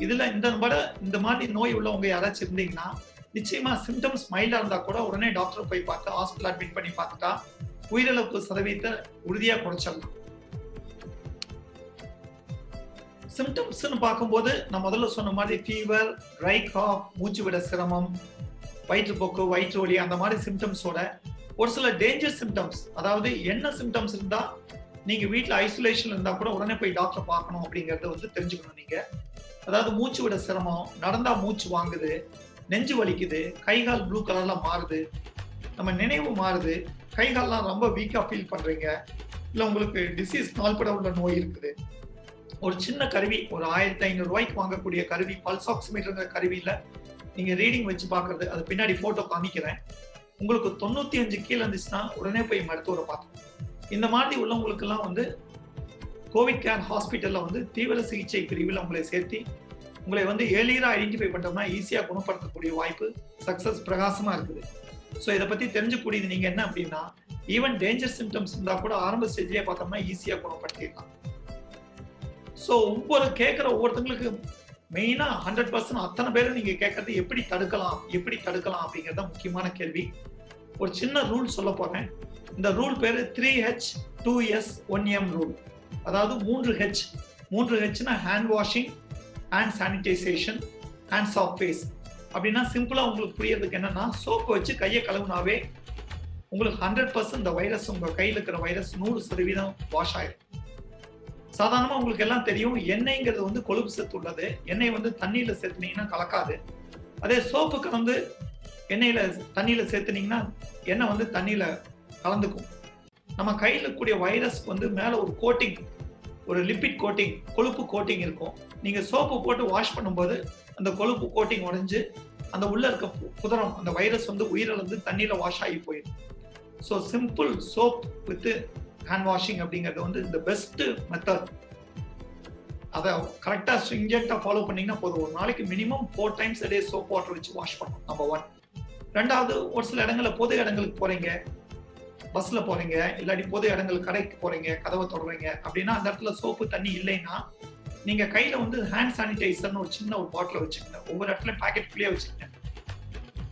இதில் இந்த பட இந்த மாதிரி நோய் உள்ளவங்க யாராச்சும் இருந்தீங்கன்னா நிச்சயமா சிம்டம்ஸ் மைல்டா இருந்தா கூட உடனே டாக்டர் போய் பார்த்து ஹாஸ்பிட்டல் அட்மிட் பண்ணி பார்த்துட்டா உயிரிழப்பு சதவீதத்தை உறுதியா குறைச்சிடலாம். சிம்டம்ஸ்னு பார்க்கும்போது நான் முதல்ல சொன்ன மாதிரி ஃபீவர் ட்ரை காஃப் மூச்சு விட சிரமம் வயிற்றுப்போக்கு வயிற்று வலி அந்த மாதிரி சிம்டம்ஸோட ஒரு சில டேஞ்சர் சிம்டம்ஸ் அதாவது என்ன சிம்டம்ஸ் இருந்தா நீங்க வீட்டில் ஐசோலேஷன் இருந்தா கூட உடனே போய் டாக்டர் பார்க்கணும் அப்படிங்கறத வந்து தெரிஞ்சுக்கணும் நீங்க. அதாவது மூச்சு விட சிரமம் நடந்தா மூச்சு வாங்குது நெஞ்சு வலிக்குது கை கால் ப்ளூ கலர்ல மாறுது. நம்ம நினைவு மாறுது. கை கால்லாம் ரொம்ப வீக்காக ஃபீல் பண்றீங்க. இல்லை உங்களுக்கு டிசீஸ் நாள்பட உள்ள நோய் இருக்குது. ஒரு சின்ன கருவி ஒரு ஆயிரத்தி ஐநூறு ரூபாய்க்கு வாங்கக்கூடிய கருவி பல்ஸ் ஆக்சிமீட்டருங்கிற கருவியில் நீங்கள் ரீடிங் வச்சு பார்க்கறது. அது பின்னாடி ஃபோட்டோ காமிக்கிறேன். உங்களுக்கு தொண்ணூற்றி அஞ்சு கீழே இருந்துச்சுன்னா உடனே போய் மருத்துவரை பார்க்கணும் இந்த மாதிரி உள்ளவங்களுக்கெல்லாம் வந்து கோவிட் கேர் ஹாஸ்பிட்டலில் வந்து தீவிர சிகிச்சை பிரிவில் உங்களை சேர்த்து உங்களை வந்து ஏர்லியரா ஐடென்டிஃபை பண்ணோம்னா ஈஸியாக குணப்படுத்தக்கூடிய வாய்ப்பு சக்சஸ் பிரகாசமா இருக்குது. ஸோ இதை பத்தி தெரிஞ்சுக்கூடியது நீங்க என்ன அப்படின்னா ஈவன் டேஞ்சர் சிம்டம்ஸ் இருந்தா கூட ஆரம்ப ஸ்டேஜ்லேயே பார்த்தோம்னா ஈஸியாக குணப்படுத்திடலாம். ஸோ ஒவ்வொரு கேட்குற ஒவ்வொருத்தங்களுக்கு மெயினா ஹண்ட்ரட் பர்சன்ட் அத்தனை பேரும் நீங்க கேட்கறது எப்படி தடுக்கலாம் எப்படி தடுக்கலாம் அப்படிங்கிறது முக்கியமான கேள்வி. ஒரு சின்ன ரூல் சொல்ல போறேன். இந்த ரூல் பேரு three H two S one M rule அதாவது மூன்று ஹெச் மூன்று ஹெச்னா hand washing hand sanitisation and soft ways அப்படின்னா சிம்பிளா உங்களுக்கு புரியறதுக்கு என்னன்னா சோப்பு வச்சு கையை கழுவுனாவே உங்களுக்கு ஹண்ட்ரட் பர்சன்ட் இந்த வைரஸ் உங்க கையில் இருக்கிற வைரஸ் நூறு சதவீதம் வாஷ் ஆயிடும் சாதாரணமாக உங்களுக்கு எல்லாம் தெரியும் எண்ணெய்ங்கிறது வந்து கொழுப்பு சத்து உள்ளது. எண்ணெய் வந்து தண்ணியில் சேர்த்துனீங்கன்னா கலக்காது. அதே சோப்பு கலந்து எண்ணெயில் தண்ணியில் சேர்த்துனீங்கன்னா எண்ணெய் வந்து தண்ணியில் கலந்துக்கும். நம்ம கையில் இருக்கக்கூடிய வைரஸ் வந்து மேலே ஒரு கோட்டிங் ஒரு லிப்பிட் கோட்டிங் கொழுப்பு கோட்டிங் இருக்கும். நீங்கள் சோப்பு போட்டு வாஷ் பண்ணும்போது அந்த கொழுப்பு கோட்டிங் உடைஞ்சு அந்த உள்ள இருக்க குதிரம் அந்த வைரஸ் வந்து உயிரிழந்து தண்ணியில் வாஷ் ஆகி போயிடும். So simple soap with hand washing அப்படிங்கிறது வந்து இந்த பெஸ்ட் மெத்தட் அதை கரெக்டாக ஸ்ட்ரிஞ்செக்டா ஃபாலோ பண்ணீங்கன்னா போதும். ஒரு நாளைக்கு minimum four times day soap water வச்சு வாஷ் பண்ணணும் நம்பர் ஒன் ரெண்டாவது ஒரு சில இடங்களில் பொது இடங்களுக்கு போகிறீங்க பஸ்ஸில் போகிறீங்க இல்லாட்டி பொது இடங்கள் கடைக்கு போகிறீங்க கதவை தொடறீங்க அப்படின்னா அந்த இடத்துல சோப்பு தண்ணி இல்லைன்னா நீங்க கையில வந்து ஹேண்ட் சானிடைசர்னு ஒரு சின்ன ஒரு பாட்டில் வச்சுக்கோங்க. ஒவ்வொரு இடத்துல பாக்கெட்குள்ளேயே வச்சுக்கோங்க.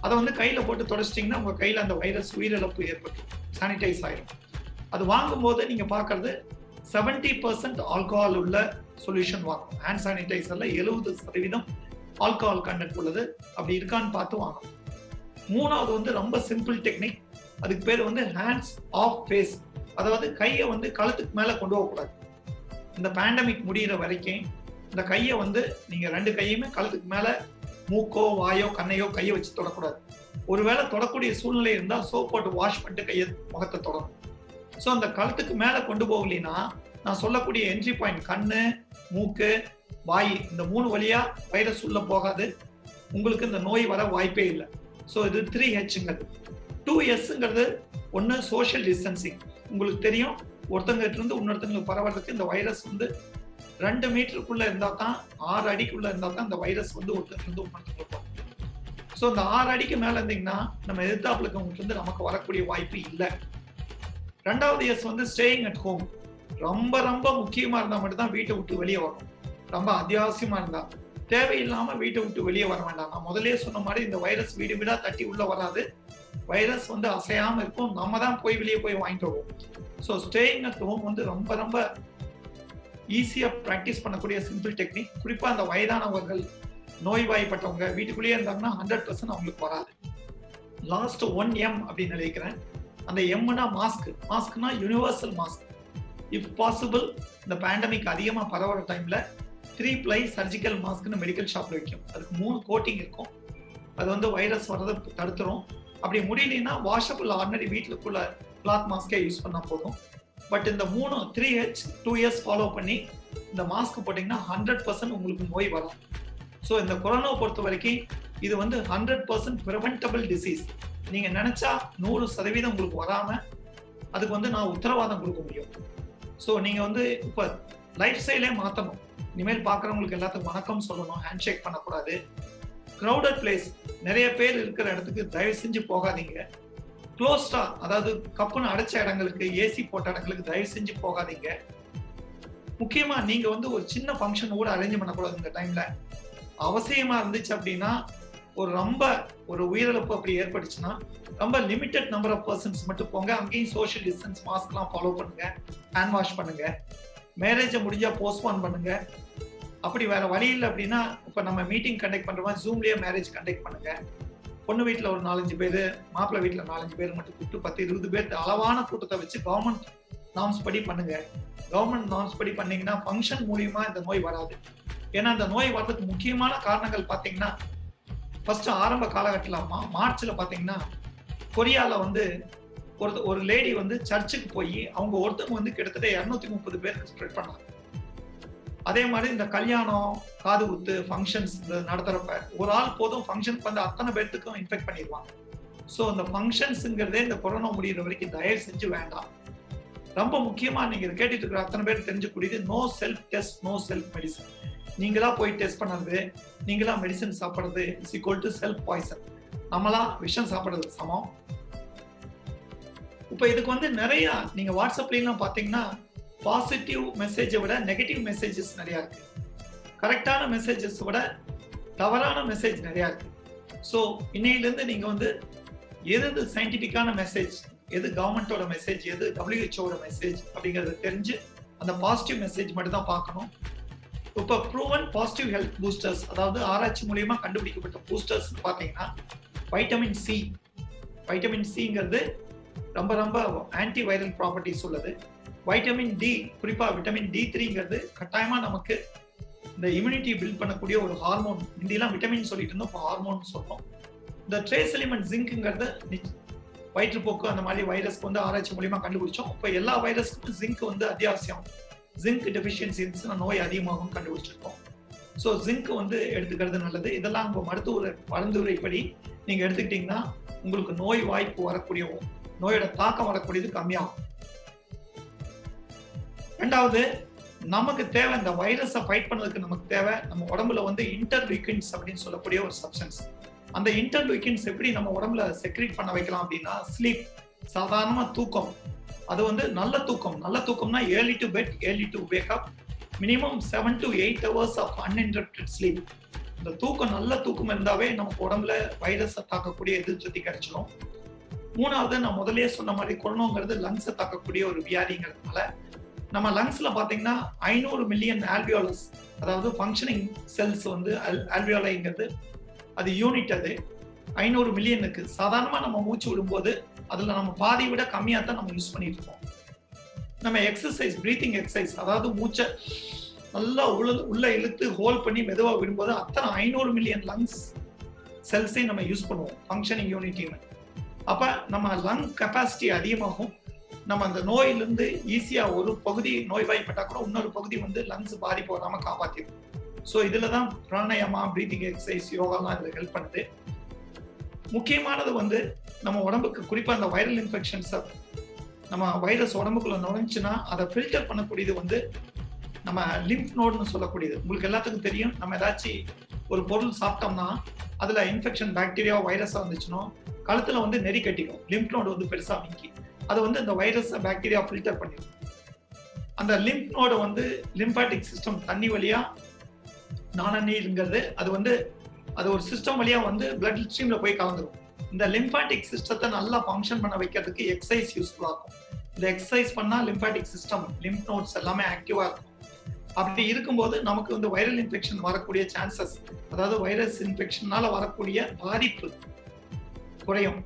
அதை வந்து கையில போட்டு தொடச்சிட்டிங்கன்னா உங்க கையில அந்த வைரஸ் உயிரிழப்பு ஏற்படும் சானிடைஸ் ஆயிடும் அது வாங்கும்போது நீங்க பாக்குறது செவன்டி பர்சன்ட் ஆல்கஹால் உள்ள சொல்யூஷன் வாங்கணும். ஹேண்ட் சானிடைசர்ல எழுபது சதவீதம் ஆல்கஹால் கண்டென்ட் உள்ளது. அப்படி இருக்கான்னு பார்த்து வாங்கணும். மூணாவது வந்து ரொம்ப சிம்பிள் டெக்னிக் அதுக்கு பேர் வந்து ஹேண்ட்ஸ் ஆஃப் ஃபேஸ் அதாவது கையை வந்து கழுத்துக்கு மேலே கொண்டு போகக்கூடாது. இந்த பேண்டமிக் முடியிற வரைக்கும் இந்த கையை வந்து நீங்கள் ரெண்டு கையுமே கழுத்துக்கு மேலே மூக்கோ வாயோ கண்ணையோ கையை வச்சு தொடக்கூடாது. ஒருவேளை தொடக்கூடிய சூழ்நிலை இருந்தால் சோப் போட்டு வாஷ் பண்ணிட்டு கையை முகத்தை தொடரும் ஸோ அந்த கழுத்துக்கு மேலே கொண்டு போகலைன்னா நான் சொல்லக்கூடிய என்ட்ரி பாயிண்ட் கண்ணு மூக்கு வாய் இந்த மூணு வழியாக வைரஸ் உள்ள போகாது. உங்களுக்கு இந்த நோய் வர வாய்ப்பே இல்லை. ஸோ இது த்ரீ ஹெச்ங்கிறது டூ எஸ்ங்கிறது ஒன்று சோஷியல் டிஸ்டன்சிங் உங்களுக்கு தெரியும் ஒருத்தங்கிட்ட இருந்து இன்னொருத்தங்களுக்கு பரவறதுக்கு இந்த வைரஸ் வந்து ரெண்டு மீட்டருக்குள்ள இருந்தா தான் ஆறு அடிக்குள்ள இருந்தா தான் இந்த வைரஸ் வந்து ஒருத்தருக்கு இருந்து இன்னொருத்தங்களுக்கு போகும் ஸோ இந்த ஆறு அடிக்கு மேல இருந்தீங்கன்னா நம்ம எதிர்த்தாப்புல இருக்கவங்களுக்கு இருந்து நமக்கு வரக்கூடிய வாய்ப்பு இல்லை. ரெண்டாவது எஸ் வந்து ஸ்டேயிங் அட் ஹோம் ரொம்ப ரொம்ப முக்கியமா இருந்தா மட்டும்தான் வீட்டை விட்டு வெளியே வரணும். ரொம்ப அத்தியாவசியமா இருந்தா. தேவையில்லாம வீட்டை விட்டு வெளியே வர வேண்டாம். நான் முதலே சொன்ன மாதிரி இந்த வைரஸ் வீடு வீடா தட்டி உள்ள வராது. வைரஸ் வந்து அசையாம இருக்கும். நம்ம தான் போய் வெளியே போய் வாங்கிட்டு வருவோம். ஸோ ஸ்டேயிங் அட் ஹோம் வந்து ரொம்ப ரொம்ப ஈஸியாக ப்ராக்டிஸ் பண்ணக்கூடிய சிம்பிள் டெக்னிக் குறிப்பாக அந்த வயதானவர்கள் நோய்வாய்ப்பட்டவங்க வீட்டுக்குள்ளேயே இருந்தாங்கன்னா ஹண்ட்ரட் பர்சன்ட் அவங்களுக்கு வராது. லாஸ்ட் ஒன் எம் அப்படின்னு நினைக்கிறேன். அந்த எம்னா மாஸ்க் மாஸ்க்னா யூனிவர்சல் மாஸ்க் இஃப் பாசிபிள் இந்த பேண்டமிக் அதிகமாக பரவுற டைம்ல த்ரீ ப்ளை சர்ஜிக்கல் மாஸ்க்னு மெடிக்கல் ஷாப்ல வைக்கும். அதுக்கு மூணு கோட்டிங் இருக்கும். அது வந்து வைரஸ் வர்றதை தடுத்துரும். அப்படி முடியலன்னா வாஷபிள் ஆர்டினரி வீட்டுக்குள்ள பிளாக் மாஸ்கே யூஸ் பண்ணால் போதும். பட் இந்த மூணு three H two years follow பண்ணி இந்த மாஸ்க் போட்டிங்கன்னா ஹண்ட்ரட் பர்சன்ட் உங்களுக்கு நோய் வரும். ஸோ இந்த கொரோனா பொறுத்த வரைக்கும் இது வந்து ஹண்ட்ரட் பர்சன்ட் ப்ரிவென்டபிள் டிசீஸ் நீங்கள் நினச்சா நூறு சதவீதம் உங்களுக்கு வராமல் அதுக்கு வந்து நான் உத்தரவாதம் கொடுக்க முடியும். ஸோ நீங்கள் வந்து இப்போ லைஃப் ஸ்டைலே மாற்றணும் இனிமேல் பார்க்குறவங்களுக்கு எல்லாத்துக்கும் வணக்கம் சொல்லணும் ஹேண்ட் ஷேக் பண்ணக்கூடாது. க்ரௌடட் பிளேஸ் நிறைய பேர் இருக்கிற இடத்துக்கு தயவு செஞ்சு போகாதீங்க. க்ளோஸ்டா அதாவது கப்புன்னு அடைச்ச இடங்களுக்கு ஏசி போட்ட இடங்களுக்கு தயவு செஞ்சு போகாதீங்க. முக்கியமா நீங்க வந்து ஒரு சின்ன ஃபங்க்ஷன் கூட அரேஞ்ச் பண்ணக்கூடாது இந்த டைம்ல அவசியமா இருந்துச்சு அப்படின்னா ஒரு ரொம்ப ஒரு உயிரிழப்பு அப்படி ஏற்பட்டுச்சுன்னா ரொம்ப லிமிட்டட் நம்பர் ஆஃப் பர்சன்ஸ் மட்டும் போங்க. அங்கேயும் சோஷியல் டிஸ்டன்ஸ் மாஸ்க்லாம் ஃபாலோ பண்ணுங்க. ஹேண்ட் வாஷ் பண்ணுங்க. மேரேஜை முடிஞ்சா போஸ்ட்போன் பண்ணுங்க. அப்படி வேற வழி இல்லை அப்படின்னா இப்போ நம்ம மீட்டிங் கண்டக்ட் பண்ற மாதிரி ஜூம்லயே மேரேஜ் கண்டக்ட் பண்ணுங்க. பொண்ணு வீட்டில் ஒரு நாலஞ்சு பேர் மாப்பிள்ளை வீட்டில் நாலஞ்சு பேர் மட்டும் கூப்பிட்டு பத்து இருபது பேர் அளவான கூட்டத்தை வச்சு கவர்மெண்ட் நார்ம்ஸ் படி பண்ணுங்க. கவர்மெண்ட் நார்ம்ஸ் படி பண்ணீங்கன்னா ஃபங்க்ஷன் மூலியமா இந்த நோய் வராது. ஏன்னா இந்த நோய் வர்றதுக்கு முக்கியமான காரணங்கள் பார்த்தீங்கன்னா ஃபர்ஸ்ட் ஆரம்ப காலகட்டத்தில் மார்ச்சில் பார்த்தீங்கன்னா கொரியாவில் வந்து ஒரு ஒரு லேடி வந்து சர்ச்சுக்கு போய் அவங்க ஒருத்தவங்க வந்து கிட்டத்தட்ட இரநூத்தி முப்பது பேருக்கு ஸ்ப்ரெட் பண்ணாங்க. அதே மாதிரி இந்த கல்யாணம் காது குத்து ஃபங்க்ஷன்ஸ் நடத்துறப்ப ஒரு ஆள் போதும் ஃபங்க்ஷனுக்கு வந்து அத்தனை பேர்த்துக்கும் இன்ஃபெக்ட் பண்ணிடுவாங்க. ஸோ இந்த ஃபங்க்ஷன்ஸுங்கிறதே இந்த கொரோனா முடிகிற வரைக்கும் தயவு செஞ்சு வேண்டாம். ரொம்ப முக்கியமா நீங்க இதை கேட்டுட்டு இருக்கிற அத்தனை பேர் தெரிஞ்சுக்கூடியது no self test no self medicine நீங்களா போய் டெஸ்ட் பண்ணுறது நீங்களா மெடிசன் சாப்பிட்றது is equal to self poison நம்மளா விஷம் சாப்பிட்றது சமம். இப்போ இதுக்கு வந்து நிறைய நீங்க வாட்ஸ்அப்லாம் பார்த்தீங்கன்னா பாசிட்டிவ் மெசேஜை விட நெகட்டிவ் மெசேஜஸ் நிறையா இருக்கு. கரெக்டான மெசேஜஸ் விட தவறான மெசேஜ் நிறையா இருக்கு. ஸோ இன்னையிலேருந்து நீங்கள் வந்து எது சயின்டிஃபிக்கான மெசேஜ் எது கவர்மெண்டோட மெசேஜ் எது டபிள்யூஹெச்ஓட மெசேஜ் அப்படிங்கறத தெரிஞ்சு அந்த பாசிட்டிவ் மெசேஜ் மட்டும் தான் பார்க்கணும். இப்போ ப்ரூவன் பாசிட்டிவ் ஹெல்த் பூஸ்டர்ஸ் அதாவது ஆராய்ச்சி மூலியமா கண்டுபிடிக்கப்பட்ட பூஸ்டர்ஸ் பார்த்தீங்கன்னா வைட்டமின் சி வைட்டமின் சிங்கிறது ரொம்ப ரொம்ப ஆன்டி வைரல் ப்ராப்பர்ட்டிஸ் உள்ளது. வைட்டமின் டி குறிப்பா விட்டமின் டி த்ரீங்கிறது கட்டாயமா நமக்கு இந்த இம்யூனிட்டி பில்ட் பண்ணக்கூடிய ஒரு ஹார்மோன் இந்தியெல்லாம் விட்டமின் சொல்லிட்டு இருந்தோம் இப்போ ஹார்மோன் சொல்றோம். இந்த ட்ரேஸ் எலிமெண்ட் ஜிங்க்குங்கிறது வயிற்றுப்போக்கு அந்த மாதிரி வைரஸ்க்கு வந்து ஆராய்ச்சி மூலியமா கண்டுபிடிச்சோம். இப்போ எல்லா வைரஸ்க்கும் ஜிங்க் வந்து அத்தியாவசியம். ஜிங்க் டெஃபிஷியன்சி இருந்துச்சுன்னா நோய் அதிகமாகவும் கண்டுபிடிச்சிருக்கோம். ஸோ ஜிங்க் வந்து எடுத்துக்கிறது நல்லது. இதெல்லாம் உங்க மருத்துவ பரிந்துரைப்படி நீங்க எடுத்துக்கிட்டீங்கன்னா உங்களுக்கு நோய் வாய்ப்பு வரக்கூடிய நோயோட தாக்கம் வரக்கூடியது கம்மியாகும். ரெண்டாவது நமக்கு தேவை இந்த வைரஸை ஃபைட் பண்ணதுக்கு நமக்கு தேவை நம்ம உடம்புல வந்து இன்டர்லூக்கின்ஸ் அப்படின்னு சொல்லக்கூடிய ஒரு சப்ஸ்டன்ஸ் அந்த இன்டர்லூக்கின்ஸ் எப்படி நம்ம உடம்புல செக்ரீட் பண்ண வைக்கலாம் அப்படின்னா ஸ்லீப் சாதாரணமா தூக்கம். அது வந்து நல்ல தூக்கம். நல்ல தூக்கம்னா early to bed early to wake up minimum seven to eight hours of uninterrupted sleep இந்த தூக்கம் நல்ல தூக்கம் இருந்தாவே நமக்கு உடம்புல வைரஸை தாக்கக்கூடிய எதிர்ப்பு சக்தி கிடைச்சிடும் மூணாவது நான் முதலே சொன்ன மாதிரி கொரோனாங்கிறது லங்ஸை தாக்கக்கூடிய ஒரு வியாதிங்கிறதுனால நம்ம லங்ஸ்ல பாத்தீங்கன்னா ஐநூறு மில்லியன் ஆல்வியோலஸ் அதாவது ஃபங்க்ஷனிங் செல்ஸ் வந்து ஆல்வியோலைங்கிறது அது யூனிட் அது. ஐநூறு மில்லியனுக்கு சாதாரணமா நம்ம மூச்சு விடும்போது அதுல நம்ம பாதி விட கம்மியா தான் நம்ம யூஸ் பண்ணிட்டு இருக்கோம். நம்ம எக்ஸசைஸ் பிரீத்திங் எக்ஸசைஸ் அதாவது மூச்சை நல்லா உள்ள உள்ள இழுத்து ஹோல்ட் பண்ணி மெதுவா விடும்போது அத்தனை ஐநூறு மில்லியன் லங்ஸ் செல்ஸையும் நம்ம யூஸ் பண்ணுவோம் ஃபங்க்ஷனிங் யூனிட்டின்னு அப்ப நம்ம லங் கெப்பாசிட்டி அதிகமாகும் நம்ம அந்த நோயிலிருந்து ஈஸியா ஒரு பகுதி நோய்வாய்ப்பட்டா கூட இன்னொரு பகுதி வந்து லங்ஸ் பாதிப்பு வராம காப்பாத்திடும் ஸோ இதில் தான் பிராணாயாமா பிரீத்திங் எக்ஸசைஸ் யோகாலாம் இதுல ஹெல்ப் பண்ணுது. முக்கியமானது வந்து நம்ம உடம்புக்கு குறிப்பா அந்த வைரல் இன்ஃபெக்ஷன்ஸ் நம்ம வைரஸ் உடம்புக்குள்ள நுழைஞ்சுன்னா அதை ஃபில்டர் பண்ணக்கூடியது வந்து நம்ம லிம்ப் நோடுன்னு சொல்லக்கூடியது. உங்களுக்கு எல்லாத்துக்கும் தெரியும். நம்ம ஏதாச்சும் ஒரு பொருள் சாப்பிட்டோம்னா அதுல இன்ஃபெக்ஷன் பாக்டீரியா வைரஸா வந்துச்சுன்னா கழுத்துல வந்து நெறி கட்டிக்கும். லிம்ப் நோடு வந்து பெருசா மிக்கி அது வந்து இந்த வைரஸ் பாக்டீரியா ஃபில்டர் பண்ணிடும் அந்த லிம்ப் நோடு வந்து லிம்பாட்டிக் சிஸ்டம் தண்ணி வழியா நானநீருங்கிறது அது வந்து அது ஒரு சிஸ்டம் வழியா வந்து பிளட் ஸ்ட்ரீம்ல போய் கலந்துரும். இந்த லிம்பாட்டிக் சிஸ்டத்தை நல்லா ஃபங்க்ஷன் பண்ண வைக்கிறதுக்கு எக்ஸசைஸ் யூஸ்ஃபுல்லா இருக்கும். இந்த எக்ஸசைஸ் பண்ணா லிம்பாட்டிக் சிஸ்டம் லிம்ப் நோட்ஸ் எல்லாமே ஆக்டிவா இருக்கும். அப்படி இருக்கும்போது நமக்கு வந்து வைரல் இன்ஃபெக்ஷன் வரக்கூடிய சான்சஸ் அதாவது வைரஸ் இன்ஃபெக்ஷனால வரக்கூடிய பாதிப்பு குறையும்.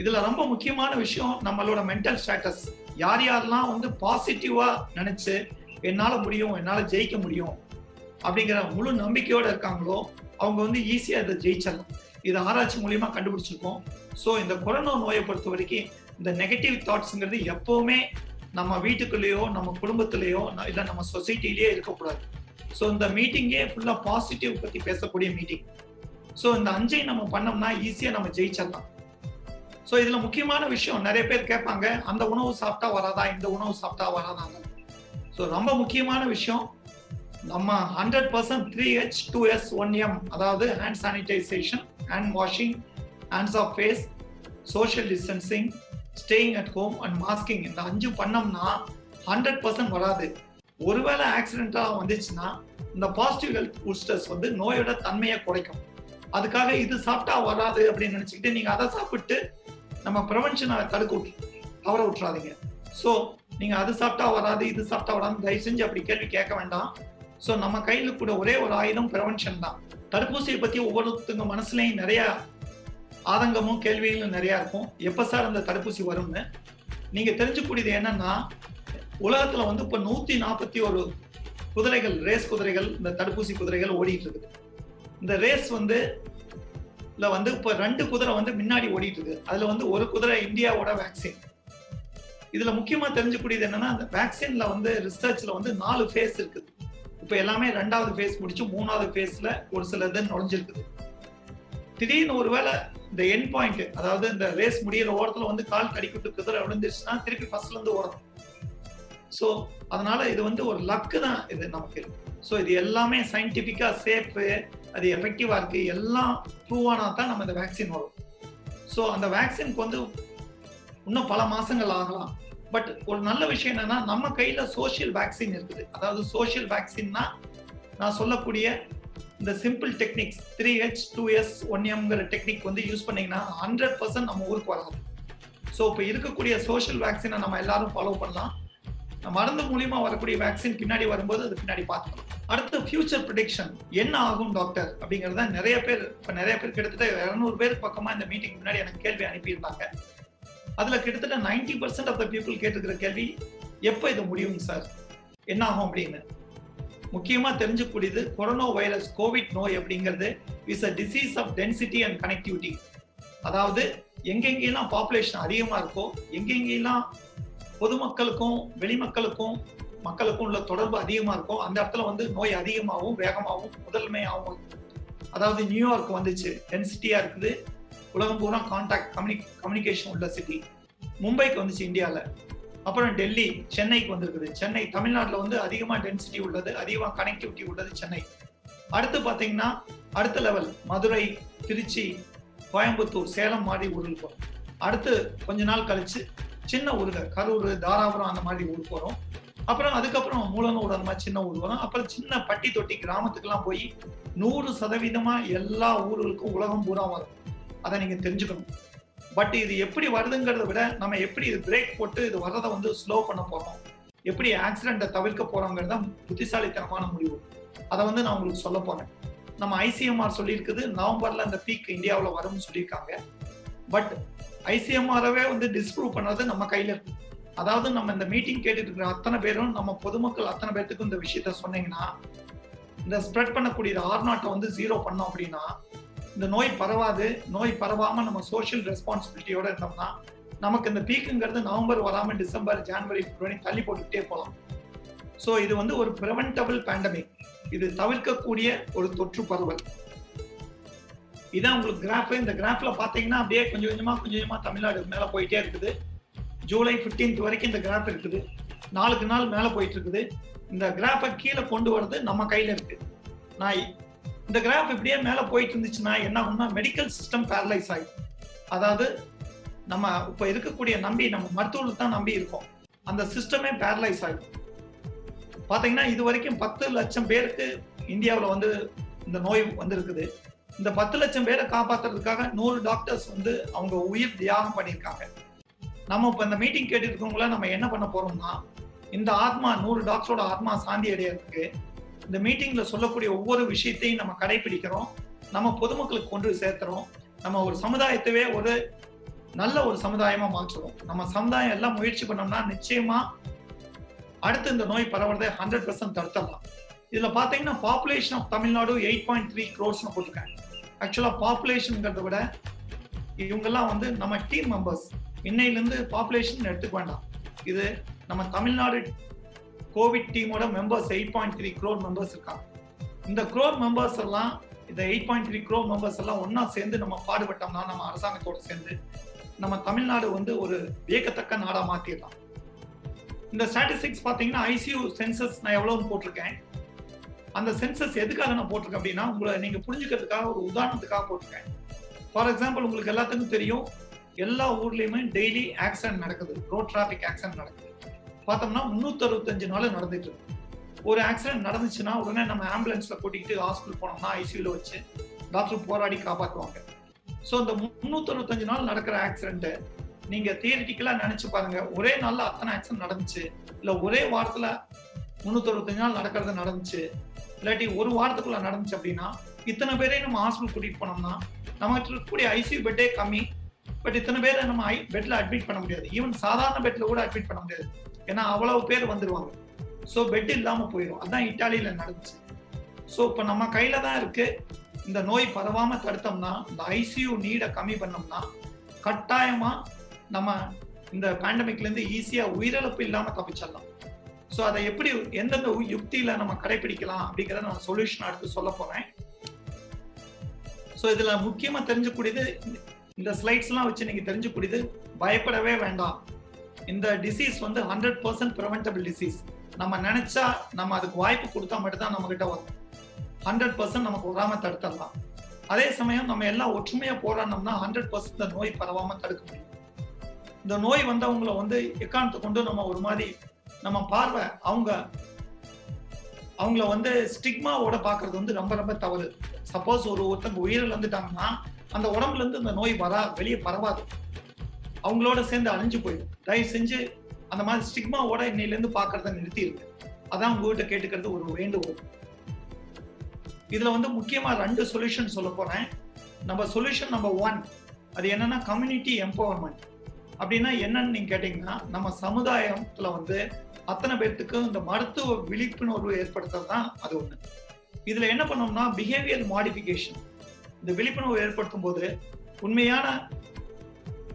இதுல ரொம்ப முக்கியமான விஷயம் நம்மளோட மென்டல் ஸ்டேட்டஸ் யார் யாரெல்லாம் வந்து பாசிட்டிவா நினைச்சு என்னால முடியும் என்னால ஜெயிக்க முடியும் அப்படிங்கிற முழு நம்பிக்கையோட இருக்காங்களோ அவங்க வந்து ஈஸியா இதை ஜெயிச்சிடலாம். இது ஆராய்ச்சி மூலியமா கண்டுபிடிச்சிருக்கோம். ஸோ இந்த கொரோனா நோயை பொறுத்த வரைக்கும் இந்த நெகட்டிவ் தாட்ஸ்ங்கிறது எப்பவுமே நம்ம வீட்டுக்குள்ளேயோ நம்ம குடும்பத்திலேயோ இல்லை நம்ம சொசைட்டிலேயே இருக்கக்கூடாது. ஸோ இந்த மீட்டிங்கே ஃபுல்லா பாசிட்டிவ் பத்தி பேசக்கூடிய மீட்டிங் ஸோ இந்த அஞ்சையும் நம்ம பண்ணோம்னா ஈஸியா நம்ம ஜெயிச்சிடலாம். ஸோ இதுல முக்கியமான விஷயம் நிறைய பேர் கேட்பாங்க அந்த உணவு சாப்பிட்டா வராதா இந்த உணவு சாப்பிட்டா வராதா? ஸோ ரொம்ப முக்கியமான விஷயம் நம்ம hundred percent three H two S one M அதாவது hand sanitisation hand washing hands off face social distancing staying at home and masking இந்த அஞ்சு பண்ணோம்னா ஹண்ட்ரட் பர்சன்ட் வராது. ஒருவேளை ஆக்சிடென்ட்டாக வந்துச்சுன்னா இந்த பாசிட்டிவ் ஹெல்த் பூஸ்டர்ஸ் வந்து நோயோட தன்மையை குறைக்கும். அதுக்காக இது சாப்பிட்டா வராது அப்படின்னு நினச்சிக்கிட்டு நீங்கள் அதை சாப்பிட்டு நம்ம ப்ரிவென்ஷனை தடுக்க விட்டு தவற விட்டுறாதீங்க. ஸோ நீங்கள் அது சாப்பிட்டா வராது இது சாப்பிட்டா வராது தயவு செஞ்சு அப்படி கேள்வி கேட்க வேண்டாம். ஸோ நம்ம கையில் கூட ஒரே ஒரு ஆயுதம் ப்ரிவென்ஷன் தான். தடுப்பூசியை பற்றி ஒவ்வொருத்தங்க மனசுலையும் நிறையா ஆதங்கமும் கேள்விகளும் நிறையா இருக்கும். எப்போ சார் அந்த தடுப்பூசி வரும்னு? நீங்கள் தெரிஞ்சுக்கூடியது என்னன்னா உலகத்தில் வந்து இப்போ நூற்றி நாற்பத்தி ஒரு குதிரைகள் ரேஸ் குதிரைகள் இந்த தடுப்பூசி குதிரைகள் ஓடிட்டு இருக்குது. இந்த ரேஸ் வந்து இல்ல வந்து இப்ப ரெண்டு குதிரை வந்து முன்னாடி ஓடிட்டு இருக்கு அதுல வந்து ஒரு குதிரை இந்தியாவோட வேக்சின் இதுல முக்கியமா தெரிஞ்சுக்கூடியது என்னன்னா அந்த வேக்சின்ல வந்து ரிசர்ச்ல வந்து நாலு ஃபேஸ் இருக்குது இப்ப எல்லாமே ரெண்டாவது ஃபேஸ் முடிச்சு மூணாவது ஃபேஸ்ல ஒரு சில இது நுழைஞ்சிருக்குது திடீர்னு ஒருவேளை இந்த என் பாயிண்ட் அதாவது இந்த ரேஸ் முடியிற ஓரத்துல வந்து கால் கடிக்கிட்டு குதிரை விழுந்துருச்சுன்னா திருப்பி ஃபர்ஸ்ட்ல இருந்து ஓடணும். ஸோ அதனால இது வந்து ஒரு லக்கு தான் இது நமக்கு. ஸோ இது எல்லாமே சயின்டிபிக்கா சேஃபு அது எஃபெக்டிவா இருக்கு. எல்லாம் ப்ரூவ் தான் நம்ம இந்த வேக்சின் வரும். ஸோ அந்த வேக்சினுக்கு வந்து இன்னும் பல மாசங்கள் ஆகலாம். பட் ஒரு நல்ல விஷயம் என்னன்னா நம்ம கையில சோஷியல் வேக்சின் இருக்குது. அதாவது சோஷியல் வேக்சின்னா நான் சொல்லக்கூடிய இந்த simple techniques three H two S one எம்ங்கிற technique வந்து யூஸ் பண்ணீங்கன்னா ஹண்ட்ரட் பர்சன்ட் நம்ம ஊருக்கு வராது. ஸோ இப்போ இருக்கக்கூடிய சோஷியல் வேக்சினை நம்ம எல்லாரும் ஃபாலோ பண்ணலாம். மருந்து மூலியமா வரக்கூடிய வேக்சின் பின்னாடி வரும்போது அது பின்னாடி பார்த்துக்கலாம் அடுத்து ஃபியூச்சர் ப்ரிடிக்ஷன் என்ன ஆகும் டாக்டர் அப்படிங்கறத நிறைய பேர் இப்ப நிறைய பேர் கிட்டத்தட்ட இருநூறு பேர் பக்கமா இந்த மீட்டிங் முன்னாடி எனக்கு கேள்வி அனுப்பியிருந்தாங்க. அதுல கிட்டத்தட்ட ninety percent of the people கேட்டுக்கிற கேள்வி எப்போ இது முடியும் சார் என்ன ஆகும் அப்படின்னு? முக்கியமா தெரிஞ்சுக்கூடியது கொரோனா வைரஸ் கோவிட் நோய் அப்படிங்கிறது is a disease of density and connectivity அதாவது எங்கெங்கெல்லாம் பாப்புலேஷன் அதிகமா இருக்கோ எங்கெங்கெல்லாம் பொதுமக்களுக்கும் வெளிமக்களுக்கும் மக்களுக்கும் உள்ள தொடர்பு அதிகமா இருக்கும். அந்த இடத்துல வந்து நோய் அதிகமாகவும் வேகமாகவும் முதன்மையாகவும் அதாவது நியூயார்க் வந்துச்சு. டென்சிட்டியா இருக்குது. உலகம் பூரா கான்டாக்ட் கம்யூனி கம்யூனிகேஷன் உள்ள சிட்டி மும்பைக்கு வந்துச்சு இந்தியாவில் அப்புறம் டெல்லி சென்னைக்கு வந்திருக்குது. சென்னை தமிழ்நாட்டில் வந்து அதிகமாக டென்சிட்டி உள்ளது அதிகமாக கனெக்டிவிட்டி உள்ளது சென்னை. அடுத்து பார்த்தீங்கன்னா அடுத்த லெவல் மதுரை திருச்சி கோயம்புத்தூர் சேலம் மாதிரி ஊரில் போகும் அடுத்து கொஞ்ச நாள் கழிச்சு சின்ன ஊருங்க. கரூர் தாராபுரம் அந்த மாதிரி ஊருக்கு வரும். அப்புறம் அதுக்கப்புறம் மூலனூர் அந்த மாதிரி சின்ன ஊர் வரும். அப்புறம் சின்ன பட்டி தொட்டி கிராமத்துக்கெல்லாம் போய் நூறு சதவீதமா எல்லா ஊர்களுக்கும் உலகம் பூரா வரும். அதை நீங்க தெரிஞ்சுக்கணும். பட் இது எப்படி வருதுங்கிறத விட நம்ம எப்படி இது பிரேக் போட்டு இது வர்றதை வந்து ஸ்லோ பண்ண போறோம். எப்படி ஆக்சிடென்ட்டை தவிர்க்க போறோங்கிறத தான் புத்திசாலித்தனமான முடிவு. அதை வந்து நான் உங்களுக்கு சொல்ல போறேன். நம்ம ஐசிஎம்ஆர் சொல்லியிருக்குது. நவம்பர்ல அந்த பீக் இந்தியாவில் வரும்னு சொல்லியிருக்காங்க. பட் ஐசிஎம்ஆரவே வந்து டிஸ்ப்ரூவ் பண்ணது நம்ம கையில இருக்கு. அதாவது நம்ம இந்த மீட்டிங் கேட்டுட்டு இருக்கிற அத்தனை பேரும் நம்ம பொதுமக்கள் அத்தனை பேர்த்துக்கும் இந்த விஷயத்த சொன்னீங்கன்னா இந்த ஸ்ப்ரெட் பண்ணக்கூடிய ஆர் நாட்டை வந்து ஜீரோ பண்ணோம் அப்படின்னா இந்த நோய் பரவாது. நோய் பரவாம நம்ம சோஷியல் ரெஸ்பான்சிபிலிட்டியோட இருந்தோம்னா நமக்கு இந்த பீக்குங்கிறது நவம்பர் வராம டிசம்பர் ஜனவரி பிப்ரவரி தள்ளி போட்டுக்கிட்டே போகலாம் ஸோ இது வந்து ஒரு ப்ரிவென்டபிள் பேண்டமிக் இது தவிர்க்கக்கூடிய ஒரு தொற்று பரவல். இதான் உங்களுக்கு கிராஃப் இந்த கிராஃப்ல பாத்தீங்கன்னா அப்படியே கொஞ்சம் கொஞ்சமா கொஞ்சம் கொஞ்சமா தமிழ்நாடு மேல போயிட்டே இருக்குது. ஜூலை 15th வரைக்கும் இந்த கிராஃப் இருக்குது. நாளுக்கு நாள் மேல போயிட்டு இருக்குது. இந்த கிராஃபை கீழே கொண்டு வர்றது நம்ம கையில இருக்கு. நான் இந்த கிராஃப் இப்படியே மேல போயிட்டு இருந்துச்சுன்னா என்ன ஆகும்னா மெடிக்கல் சிஸ்டம் பேரலைஸ் ஆகும் அதாவது நம்ம இப்ப இருக்கக்கூடிய நம்பி நம்ம மருத்துவர்கள் தான் நம்பி இருக்கோம். அந்த சிஸ்டமே பேரலைஸ் ஆகும் பாத்தீங்கன்னா இது வரைக்கும் பத்து லட்சம் பேருக்கு இந்தியாவில் வந்து இந்த நோய் வந்திருக்குது. இந்த பத்து லட்சம் பேரை காப்பாத்துறதுக்காக நூறு டாக்டர்ஸ் வந்து அவங்க உயிர் தியாகம் பண்ணியிருக்காங்க. நம்ம இப்ப இந்த மீட்டிங் கேட்டுருக்கவங்கள நம்ம என்ன பண்ண போறோம்னா இந்த ஆத்மா நூறு டாக்டரோட ஆத்மா சாந்தி அடையிறதுக்கு இந்த மீட்டிங்ல சொல்லக்கூடிய ஒவ்வொரு விஷயத்தையும் நம்ம கடைபிடிக்கிறோம். நம்ம பொதுமக்களுக்கு கொண்டு சேர்த்துறோம். நம்ம ஒரு சமுதாயத்தவே ஒரு நல்ல ஒரு சமுதாயமா மாற்றுறோம் நம்ம சமுதாயம் எல்லாம் முயற்சி பண்ணோம்னா நிச்சயமா அடுத்து இந்த நோய் பரவுறதை ஹண்ட்ரட் பர்சன்ட் தடுத்தலாம் இதுல பாத்தீங்கன்னா population of Tamil Nadu eight point three crores போட்டிருக்காங்க. ஆக்சுவலா பாப்புலேஷன்ங்கிறத விட இவங்கெல்லாம் வந்து நம்ம டீம் மெம்பர்ஸ் இன்னையிலிருந்து பாப்புலேஷன் எடுத்துக்க வேண்டாம். இது நம்ம தமிழ்நாடு கோவிட் டீமோட members eight point three crore members இருக்காங்க. இந்த க்ரோர் மெம்பர்ஸ் எல்லாம் இந்த eight point three crore members எல்லாம் ஒன்னா சேர்ந்து நம்ம பாடுபட்டோம்னா நம்ம அரசாங்கத்தோட சேர்ந்து நம்ம தமிழ்நாடு வந்து ஒரு வியக்கத்தக்க நாடா மாத்திடலாம். இந்த ஸ்டாட்டிஸ்டிக்ஸ் பாத்தீங்கன்னா ஐசியூ சென்சஸ் நான் எவ்வளவுன்னு போட்டிருக்கேன். அந்த சென்சஸ் எதுக்காக நான் போட்டிருக்கேன் அப்படின்னா உங்களை நீங்க புரிஞ்சுக்கிறதுக்காக ஒரு உதாரணத்துக்காக போட்டிருக்கேன். ஃபார் எக்ஸாம்பிள் உங்களுக்கு எல்லாத்துக்கும் தெரியும் எல்லா ஊர்லயுமே டெய்லி ஆக்சிடென்ட் நடக்குது. ரோட் டிராபிக் ஆக்சிடென்ட் நடக்குது. பார்த்தோம்னா முன்னூத்தி அறுபத்தஞ்சு நாள் நடந்துட்டு இருக்கு. ஒரு ஆக்சிடென்ட் நடந்துச்சுன்னா உடனே நம்ம ஆம்புலன்ஸ்ல கூட்டிகிட்டு ஹாஸ்பிட்டல் போனோம்னா ஐசியூல வச்சு டாக்டர் போராடி காப்பாற்றுவாங்க ஸோ இந்த முன்னூத்தி அறுபத்தஞ்சு நாள் நடக்கிற ஆக்சிடென்ட் நீங்க தியரிட்டிக்கலா நினைச்சு பாருங்க. ஒரே நாள்ல அத்தனை ஆக்சிடென்ட் நடந்துச்சு. இல்ல ஒரே வாரத்துல முன்னூத்தி அறுபத்தஞ்சு நாள் நடக்கிறது நடந்துச்சு. இல்லாட்டி ஒரு வாரத்துக்குள்ள நடந்துச்சு அப்படின்னா இத்தனை பேரையும் நம்ம ஹாஸ்பிட்டல் கூட்டிட்டு போனோம்னா நமக்கு இருக்கக்கூடிய ஐசியூ பெட்டே கம்மி. பட் இத்தனை பேரை நம்ம ஐ பெட்ல அட்மிட் பண்ண முடியாது. ஈவன் சாதாரண பெட்ல கூட அட்மிட் பண்ண முடியாது. ஏன்னா அவ்வளவு பேர் வந்துருவாங்க. ஸோ பெட் இல்லாம போயிடும் அதான் இட்டாலியில நடந்துச்சு. ஸோ இப்போ நம்ம கையில தான் இருக்கு. இந்த நோய் பரவாம தடுத்தோம்னா இந்த ஐசியூ நீடை கம்மி பண்ணோம்னா கட்டாயமா நம்ம இந்த பேண்டமிக்ல இருந்து ஈஸியா உயிரிழப்பு இல்லாம தப்பிச்சிடலாம். ஸோ அதை எப்படி எந்தெந்த யுக்தியில நம்ம கடைபிடிக்கலாம் அப்படிங்கிறத நான் சொல்யூஷன் அடுத்து சொல்ல போறேன். ஸோ இதுல முக்கியமா தெரிஞ்சக்கூடியது இந்த ஸ்லைட்ஸ் எல்லாம் வச்சு நீங்க தெரிஞ்சுக்கூடியது பயப்படவே வேண்டாம். இந்த டிசீஸ் வந்து ஹண்ட்ரட் பர்சன்ட் ப்ரிவென்டபிள் டிசீஸ் நம்ம நினைச்சா நம்ம அதுக்கு வாய்ப்பு கொடுத்தா மட்டும்தான் நம்ம கிட்ட வரும். ஹண்ட்ரட் பர்சன்ட் நமக்கு வராம தடுத்துடலாம். அதே சமயம் நம்ம எல்லாம் ஒற்றுமையா போராடினோம்னா ஹண்ட்ரட் பர்சன்ட் இந்த நோய் பரவாம தடுக்க முடியும். இந்த நோய் வந்தவங்களை வந்து எக்காரணத்தை கொண்டு நம்ம ஒரு மாதிரி நம்ம பார்வை அவங்க அவங்கள வந்து ஸ்டிக்மாவோட பாக்குறது வந்து ரொம்ப ரொம்ப தவறு. சப்போஸ் ஒரு ஒருத்தங்க உயிரில் வந்துட்டாங்கன்னா அந்த உடம்புல இருந்து அந்த நோய் வரா வெளியே பரவாது. அவங்களோட சேர்ந்து அழிஞ்சு போயிடும். தயவு செஞ்சு அந்த மாதிரி ஸ்டிக்மாவோட இன்னையில இருந்து பாக்குறத நிறுத்தி இருக்கு அதான் உங்ககிட்ட கேட்டுக்கிறது ஒரு வேண்டுகோள். இதுல வந்து முக்கியமா ரெண்டு சொல்யூஷன் சொல்ல போறேன். நம்ம சொல்யூஷன் நம்பர் ஒன் அது என்னன்னா கம்யூனிட்டி எம்பவர்மெண்ட் அப்படின்னா என்னன்னு நீங்க கேட்டீங்கன்னா நம்ம சமுதாயத்துல வந்து அத்தனை பேர்த்துக்கும் இந்த மருத்துவ விழிப்புணர்வு ஏற்படுத்துறது தான் அது ஒண்ணு. இதுல என்ன பண்ணோம்னா பிஹேவியர் மாடிஃபிகேஷன் இந்த விழிப்புணர்வு ஏற்படுத்தும் போது உண்மையான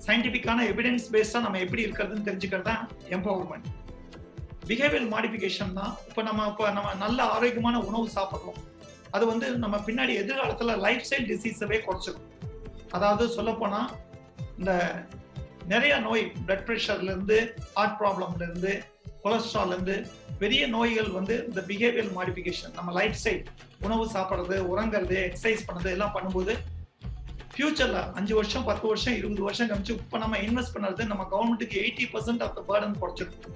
சயின்டிபிக்கான எவிடன்ஸ் பேஸ்டா நம்ம எப்படி இருக்கிறதுன்னு தெரிஞ்சுக்கிறது தான் எம்பவர்மெண்ட் பிஹேவியர் மாடிஃபிகேஷன் தான் இப்போ நம்ம இப்போ நம்ம நல்ல ஆரோக்கியமான உணவு சாப்பிட்றோம். அது வந்து நம்ம பின்னாடி எதிர்காலத்துல லைஃப் ஸ்டைல் டிசீஸவே குறைச்சிடும் அதாவது சொல்லப்போனா இந்த நிறைய நோய் பிளட் ப்ரெஷர்ல இருந்து ஹார்ட் ப்ராப்ளம்ல இருந்து கொலஸ்ட்ரால் இருந்து பெரிய நோய்கள் வந்து இந்த பிஹேவியர் மாடிஃபிகேஷன் நம்ம லைஃப் ஸ்டைல் உணவு சாப்பிட்றது உறங்குறது எக்ஸசைஸ் பண்ணுறது எல்லாம் பண்ணும்போது ஃபியூச்சர்ல அஞ்சு வருஷம் பத்து வருஷம் இருபது வருஷம் கழிச்சு இப்போ நம்ம இன்வெஸ்ட் பண்ணுறது நம்ம கவர்மெண்ட்டுக்கு eighty percent of the burden குறைச்சிருக்கும்.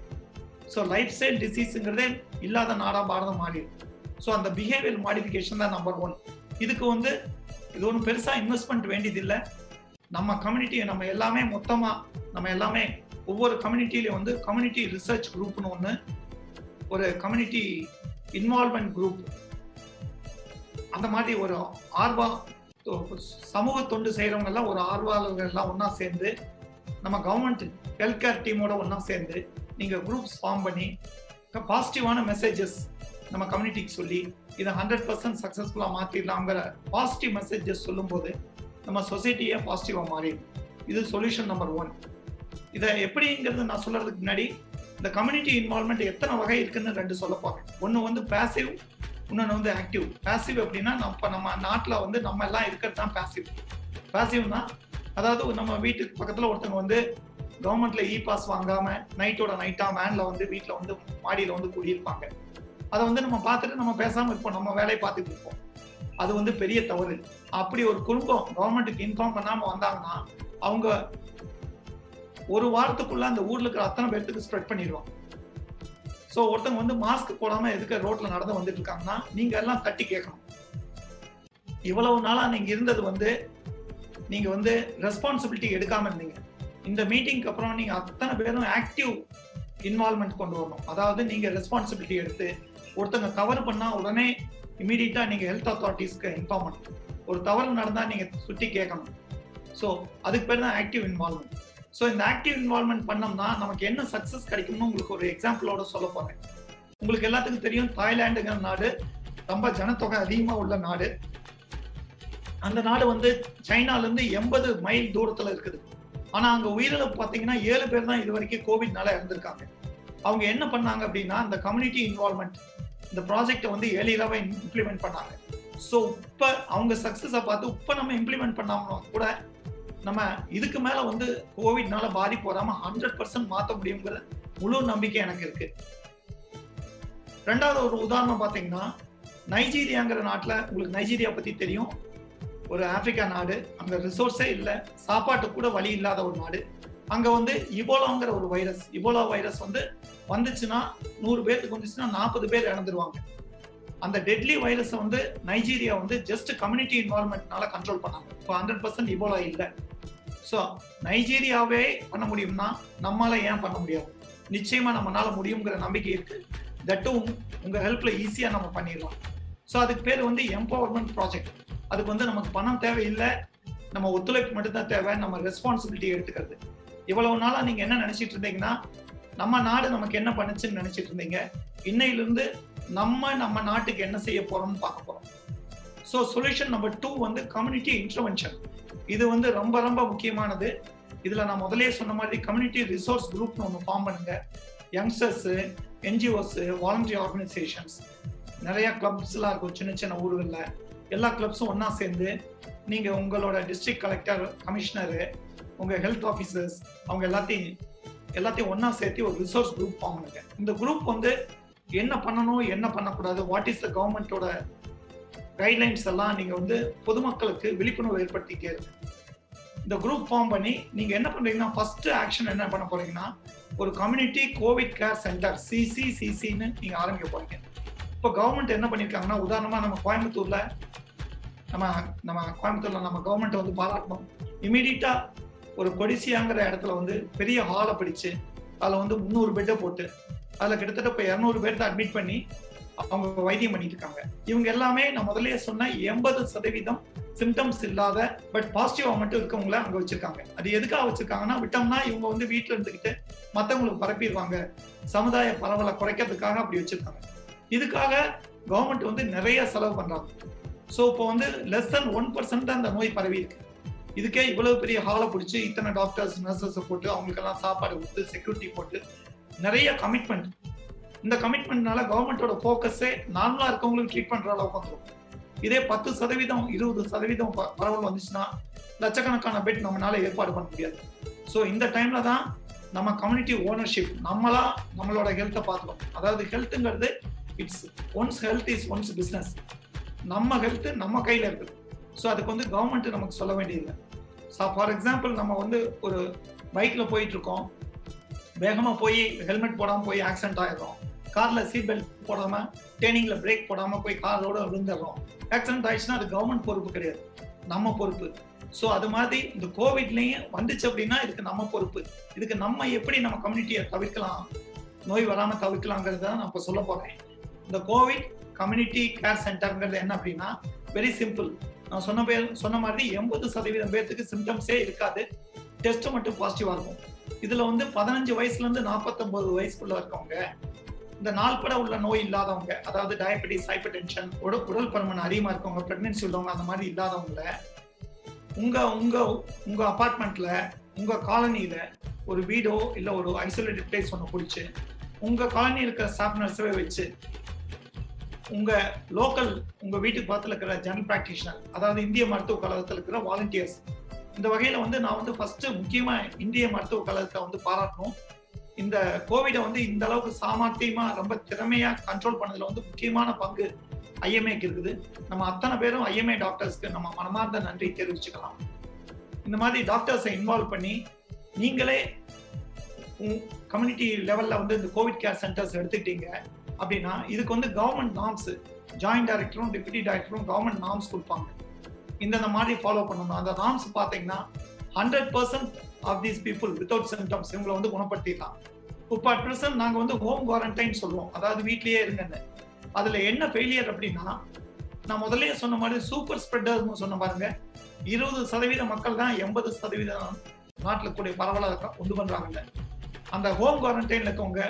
So life style டிசீஸுங்கிறதே இல்லாத நாடாக பாரதம் மாறிடும் ஸோ அந்த பிஹேவியர் மாடிஃபிகேஷன் தான் நம்பர் ஒன் இதுக்கு வந்து இது ஒன்றும் பெருசாக இன்வெஸ்ட்மெண்ட் வேண்டியதில்லை. நம்ம கம்யூனிட்டியை நம்ம எல்லாமே மொத்தமாக நம்ம எல்லாமே ஒவ்வொரு கம்யூனிட்டிலையும் வந்து கம்யூனிட்டி ரிசர்ச் குரூப்னு ஒன்று ஒரு கம்யூனிட்டி இன்வால்மெண்ட் குரூப் அந்த மாதிரி ஒரு ஆர்வா சமூக தொண்டு செய்கிறவங்கெல்லாம் ஒரு ஆர்வலர்கள்லாம் எல்லாம் சேர்ந்து நம்ம கவர்மெண்ட் ஹெல்த் கேர் டீமோட ஒன்றா சேர்ந்து நீங்கள் குரூப்ஸ் ஃபார்ம் பண்ணி பாசிட்டிவான மெசேஜஸ் நம்ம கம்யூனிட்டிக்கு சொல்லி இதை ஹண்ட்ரட் பர்சன்ட் சக்ஸஸ்ஃபுல்லாக மாற்றிடலாங்கிற பாசிட்டிவ் மெசேஜஸ் சொல்லும்போது நம்ம சொசைட்டியே பாசிட்டிவாக மாறிடும். இது சொல்யூஷன் நம்பர் ஒன் இதை எப்படிங்கிறது நான் சொல்றதுக்கு முன்னாடி இந்த கம்யூனிட்டி இன்வால்மெண்ட் எத்தனை வகை இருக்குன்னு ரெண்டு சொல்ல போறேன். ஒன்று வந்து பேசிவ் இன்னொன்று வந்து ஆக்டிவ் பேசிவ் அப்படின்னா நம்ம நம்ம நாட்டில் வந்து நம்ம எல்லாம் இருக்கிறது தான் பேசிவ் பேசிவ்னா அதாவது நம்ம வீட்டுக்கு பக்கத்தில் ஒருத்தவங்க வந்து கவர்மெண்ட்ல இ பாஸ் வாங்காம நைட்டோட நைட்டா வேன்ல வந்து வீட்டில் வந்து மாடியில் வந்து குடியிருப்பாங்க. அதை வந்து நம்ம பார்த்துட்டு நம்ம பேசாம இருப்போம். நம்ம வேலையை பார்த்துட்டு இருப்போம். அது வந்து பெரிய தவறு. அப்படி ஒரு குடும்பம் கவர்மெண்ட்டுக்கு இன்ஃபார்ம் பண்ணாம வந்தாங்கன்னா அவங்க ஒரு வாரத்துக்குள்ள அந்த ஊர்ல இருக்கிற அத்தனை பேர்த்துக்கு ஸ்ப்ரெட் பண்ணிடுவாங்க ஸோ ஒருத்தவங்க வந்து மாஸ்க் போடாம எதுக்கு ரோட்ல நடந்து வந்துட்டு இருக்காங்கன்னா நீங்க எல்லாம் தட்டி கேட்கணும். இவ்வளவு நாளா நீங்க இருந்தது வந்து நீங்க வந்து ரெஸ்பான்சிபிலிட்டி எடுக்காம இருந்தீங்க. இந்த மீட்டிங்க்கு அப்புறம் நீங்க அத்தனை பேரும் ஆக்டிவ் இன்வால்மெண்ட் கொண்டு வரணும். அதாவது நீங்க ரெஸ்பான்சிபிலிட்டி எடுத்து ஒருத்தங்க தவறு பண்ணா உடனே இமீடியட்டா நீங்க ஹெல்த் அத்தாரிட்டிஸ்க்கு இன்ஃபார்ம் பண்ணணும். ஒரு தவறு நடந்தா நீங்க சுட்டி கேட்கணும். ஸோ அதுக்கு பேர் தான் ஆக்டிவ் இன்வால்மெண்ட் ஸோ இந்த ஆக்டிவ் இன்வால்மெண்ட் பண்ணோம்னா நமக்கு என்ன சக்சஸ் கிடைக்கும்னு உங்களுக்கு ஒரு எக்ஸாம்பிளோட சொல்ல போறேன். உங்களுக்கு எல்லாத்துக்கும் தெரியும் தாய்லாண்டுங்கிற நாடு ரொம்ப ஜனத்தொகை அதிகமாக உள்ள நாடு. அந்த நாடு வந்து சைனாலேருந்து எண்பது மைல் தூரத்தில் இருக்குது. ஆனால் அங்கே உயிரிழப்பு பார்த்தீங்கன்னா ஏழு பேர் தான் இது வரைக்கும் கோவிட்னால இறந்துருக்காங்க. அவங்க என்ன பண்ணாங்க அப்படின்னா இந்த கம்யூனிட்டி இன்வால்மெண்ட் இந்த ப்ராஜெக்டை வந்து எளிதாக இம்ப்ளிமெண்ட் பண்ணாங்க. ஸோ இப்போ அவங்க சக்ஸஸை பார்த்து இப்போ நம்ம இம்ப்ளிமெண்ட் பண்ணாமல் கூட நம்ம இதுக்கு மேல வந்து கோவிட்னால பாதிப்பு வராம ஹண்ட்ரட் பர்சன்ட் மாத்த முடியுங்கிற முழு நம்பிக்கை எனக்கு இருக்கு. ரெண்டாவது ஒரு உதாரணம் பாத்தீங்கன்னா நைஜீரியாங்கிற நாட்டுல உங்களுக்கு நைஜீரியா பத்தி தெரியும். ஒரு ஆப்பிரிக்கா நாடு அங்க ரிசோர்ஸே இல்லை சாப்பாட்டு கூட வழி இல்லாத ஒரு நாடு. அங்க வந்து இபோலாங்கிற ஒரு வைரஸ் இபோலா வைரஸ் வந்து வந்துச்சுன்னா நூறு பேருக்கு வந்துச்சுன்னா நாற்பது பேர் இறந்துருவாங்க. அந்த டெட்லி வைரஸை வந்து நைஜீரியா வந்து ஜஸ்ட் கம்யூனிட்டி இன்வால்மெண்ட்னால கண்ட்ரோல் பண்ணாங்க. இப்போ ஹண்ட்ரட் பர்சன்ட் இபோலா இல்லை. ஸோ நைஜீரியாவே பண்ண முடியும்னா நம்மளால ஏன் பண்ண முடியாது? நிச்சயமா நம்மளால முடியுங்கிற நம்பிக்கை இருக்கு. தட்டும் உங்க ஹெல்ப்ல ஈஸியா நம்ம பண்ணிடலாம். ஸோ அதுக்கு பேர் வந்து எம்பவர்மெண்ட் ப்ராஜெக்ட் அதுக்கு வந்து நமக்கு பணம் தேவையில்லை. நம்ம ஒத்துழைப்பு மட்டும்தான் தேவை. நம்ம ரெஸ்பான்சிபிலிட்டி எடுத்துக்கிறது. இவ்வளவு நாளா நீங்க என்ன நினைச்சிட்டு இருந்தீங்கன்னா நம்ம நாடு நமக்கு என்ன பண்ணுச்சுன்னு நினைச்சிட்டு இருந்தீங்க. இன்னையிலிருந்து நம்ம நம்ம நாட்டுக்கு என்ன செய்ய போறோம்னு பார்க்க போறோம். ஸோ சொல்யூஷன் நம்பர் டூ வந்து கம்யூனிட்டி இன்டர்வென்ஷன் இது வந்து ரொம்ப ரொம்ப முக்கியமானது. இதுல நான் முதலே சொன்ன மாதிரி கம்யூனிட்டி ரிசோர்ஸ் குரூப்னு ஒன்று ஃபார்ம் பண்ணுங்க. யங்ஸ்டர்ஸ் என்ஜிஓஸ் வாலண்டரி ஆர்கனைசேஷன்ஸ் நிறைய கிளப்ஸ் எல்லாம் இருக்கும் சின்ன சின்ன ஊர்களில். எல்லா கிளப்ஸும் ஒன்னா சேர்ந்து நீங்க உங்களோட டிஸ்ட்ரிக்ட் கலெக்டர் கமிஷனரு உங்க ஹெல்த் ஆஃபீஸர்ஸ் அவங்க எல்லாத்தையும் எல்லாத்தையும் ஒன்னா சேர்த்து ஒரு ரிசோர்ஸ் குரூப் ஃபார்ம் பண்ணுங்க. இந்த குரூப் வந்து என்ன பண்ணணும் என்ன பண்ணக்கூடாது வாட் இஸ் த கவர்மெண்டோட கைட்லைன்ஸ் எல்லாம் நீங்க வந்து பொதுமக்களுக்கு விழிப்புணர்வு ஏற்படுத்திட்டே இந்த குரூப் ஃபார்ம் பண்ணி நீங்க என்ன பண்றீங்கன்னா ஃபர்ஸ்ட் ஆக்ஷன் என்ன பண்ண போறீங்கன்னா ஒரு கம்யூனிட்டி கோவிட் கேர் சென்டர் சிசிசிசின்னு நீங்க ஆரம்பிக்க போறீங்க. இப்போ கவர்மெண்ட் என்ன பண்ணியிருக்காங்கன்னா உதாரணமா நம்ம கோயம்புத்தூர்ல நம்ம நம்ம கோயம்புத்தூர்ல நம்ம கவர்மெண்ட் வந்து பாராட்டணும். இமீடியட்டா ஒரு கொடிசியாங்கிற இடத்துல வந்து பெரிய ஹாலை பிடிச்சு அதில் வந்து முந்நூறு பெட்டை போட்டு அதுல கிட்டத்தட்ட இப்போ இரநூறு பேர்த்த அட்மிட் பண்ணி அவங்க வைத்தியம் பண்ணிட்டு இருக்காங்க இவங்க எல்லாமே நான் முதல்லயே சொன்ன எண்பது சதவீதம் சிம்டம்ஸ் இல்லாத பட் பாசிட்டிவா மட்டும் இருக்கவங்கள அங்க வச்சிருக்காங்க. அது எதுக்காக வச்சிருக்காங்கன்னா விட்டோம்னா இவங்க வந்து வீட்டுல இருந்துகிட்டு மத்தவங்களுக்கு பரப்பிடுவாங்க. சமுதாய பரவலை குறைக்கிறதுக்காக அப்படி வச்சிருக்காங்க. இதுக்காக கவர்மெண்ட் வந்து நிறைய செலவு பண்றாங்க. ஸோ இப்போ வந்து லெஸ் தென் ஒன் பர்சன்ட் தான் இந்த நோய் பரவி இருக்கு. இதுக்கே இவ்வளவு பெரிய ஹாலை பிடிச்சி இத்தனை டாக்டர்ஸ் நர்சஸ் போட்டு அவங்களுக்கெல்லாம் சாப்பாடு கொடுத்து செக்யூரிட்டி போட்டு நிறைய கமிட்மெண்ட் இந்த கமிட்மெண்ட்னால கவர்மெண்டோட ஃபோக்கஸே நார்மலா இருக்கவங்களுக்கு ட்ரீட் பண்ற அளவுக்கு வந்துடும் இதே பத்து சதவீதம் இருபது சதவீதம் பரவல் வந்துச்சுன்னா லட்சக்கணக்கான பெட் நம்மளால ஏற்பாடு பண்ண முடியாது. ஸோ இந்த டைம்ல தான் நம்ம கம்யூனிட்டி ஓனர்ஷிப் நம்மளா நம்மளோட ஹெல்த்தை பார்த்துக்கணும். அதாவது ஹெல்த்துங்கிறது it's one's health is one's business நம்ம ஹெல்த் நம்ம கையில இருக்குது. ஸோ அதுக்கு வந்து கவர்மெண்ட் நமக்கு சொல்ல வேண்டியதில்லை. ஸோ ஃபார் எக்ஸாம்பிள் நம்ம வந்து ஒரு பைக்ல போயிட்டு இருக்கோம். வேகமா போய் ஹெல்மெட் போடாம போய் ஆக்சிடென்ட் ஆயிடுறோம். கார்ல சீட் பெல்ட் போடாம டேர்னிங்ல பிரேக் போடாம போய் காரோட விழுந்துடுறோம். ஆக்சிடென்ட் ஆயிடுச்சுன்னா அது கவர்மெண்ட் பொறுப்பு கிடையாது. நம்ம பொறுப்பு. ஸோ அது மாதிரி இந்த கோவிட்லயும் வந்துச்சு அப்படின்னா இதுக்கு நம்ம பொறுப்பு. இதுக்கு நம்ம எப்படி நம்ம கம்யூனிட்டியை தவிர்க்கலாம்? நோய் வராம தவிர்க்கலாங்கிறத நான் இப்போ சொல்ல போறேன். இந்த கோவிட் கம்யூனிட்டி கேர் சென்டர்ங்கிறது என்ன அப்படின்னா வெரி சிம்பிள் நான் சொன்ன பேர் சொன்ன மாதிரி எண்பது சதவீதம் பேர்த்துக்கு சிம்டம்ஸே இருக்காது. டெஸ்ட் மட்டும் பாசிட்டிவாக இருக்கும். இதுல வந்து பதினஞ்சு வயசுல இருந்து நாற்பத்தொன்பது வயசுக்குள்ள இருக்கவங்க இந்த நாள்பட உள்ள நோய் இல்லாதவங்க அதாவது டயபெட்டிஸ் ஹைப்பர் டென்ஷன் உடல் உடல் பருமன் அதிகமா இருக்கவங்க பிரெக்னன்சி உள்ளவங்க அந்த மாதிரி இல்லாதவங்கள உங்க உங்க உங்க அபார்ட்மெண்ட்ல உங்க காலனியில ஒரு வீடோ இல்ல ஒரு ஐசோலேட்டட் பிளேஸ் ஒன்று பிடிச்சு உங்க காலனி இருக்கிற ஸ்டாஃப் நர்ஸவே வச்சு உங்க லோக்கல் உங்க வீட்டுக்கு பக்கத்துல இருக்கிற ஜெனரல் பிராக்டிஷனர் அதாவது இந்திய மருத்துவ கழகத்தில் இருக்கிற வாலண்டியர்ஸ் இந்த வகையில வந்து நான் வந்து ஃபர்ஸ்ட் முக்கியமா இந்திய மருத்துவ கழகத்தை வந்து பாராட்டணும். இந்த கோவிடை வந்து இந்த அளவுக்கு சாமர்த்தியமா ரொம்ப திறமையா கண்ட்ரோல் பண்ணதுல வந்து முக்கியமான பங்கு ஐஎம்ஏக்கு இருக்குது. நம்ம அத்தனை பேரும் ஐஎம்ஏ டாக்டர்ஸ்க்கு நம்ம மனமார்ந்த நன்றி தெரிவிச்சுக்கலாம். இந்த மாதிரி டாக்டர்ஸை இன்வால்வ் பண்ணி நீங்களே கம்யூனிட்டி லெவல்ல வந்து இந்த கோவிட் கேர் சென்டர்ஸ் எடுத்துக்கிட்டீங்க அப்படின்னா இதுக்கு வந்து கவர்மெண்ட் நாம்ஸ் ஜாயிண்ட் டைரக்டரும் டெபுட்டி டைரக்டரும் கவர்மெண்ட் நார்ம்ஸ் கொடுப்பாங்க. இந்த மாதிரி ஃபாலோ பண்ணணும். அந்த நார்ம்ஸ் பார்த்தீங்கன்னா hundred percent of these people without symptoms இவங்களை வந்து குணப்படுத்திடலாம். இப்போ அட் ப்ரெசன்ட் நாங்கள் வந்து ஹோம் குவாரண்டைன் சொல்லுவோம் அதாவது வீட்லேயே இருங்கன்னு. அதில் என்ன ஃபெயிலியர் அப்படின்னா நான் முதல்ல சொன்ன மாதிரி சூப்பர் ஸ்ப்ரெட்டர்னு சொன்ன பாருங்க. இருபது சதவீத மக்கள் தான் எண்பது சதவீதம் நாட்டில் கூடிய பரவலாக உண்டு பண்றாங்கல்ல அந்த ஹோம் குவாரண்டைன்ல இருக்கவங்க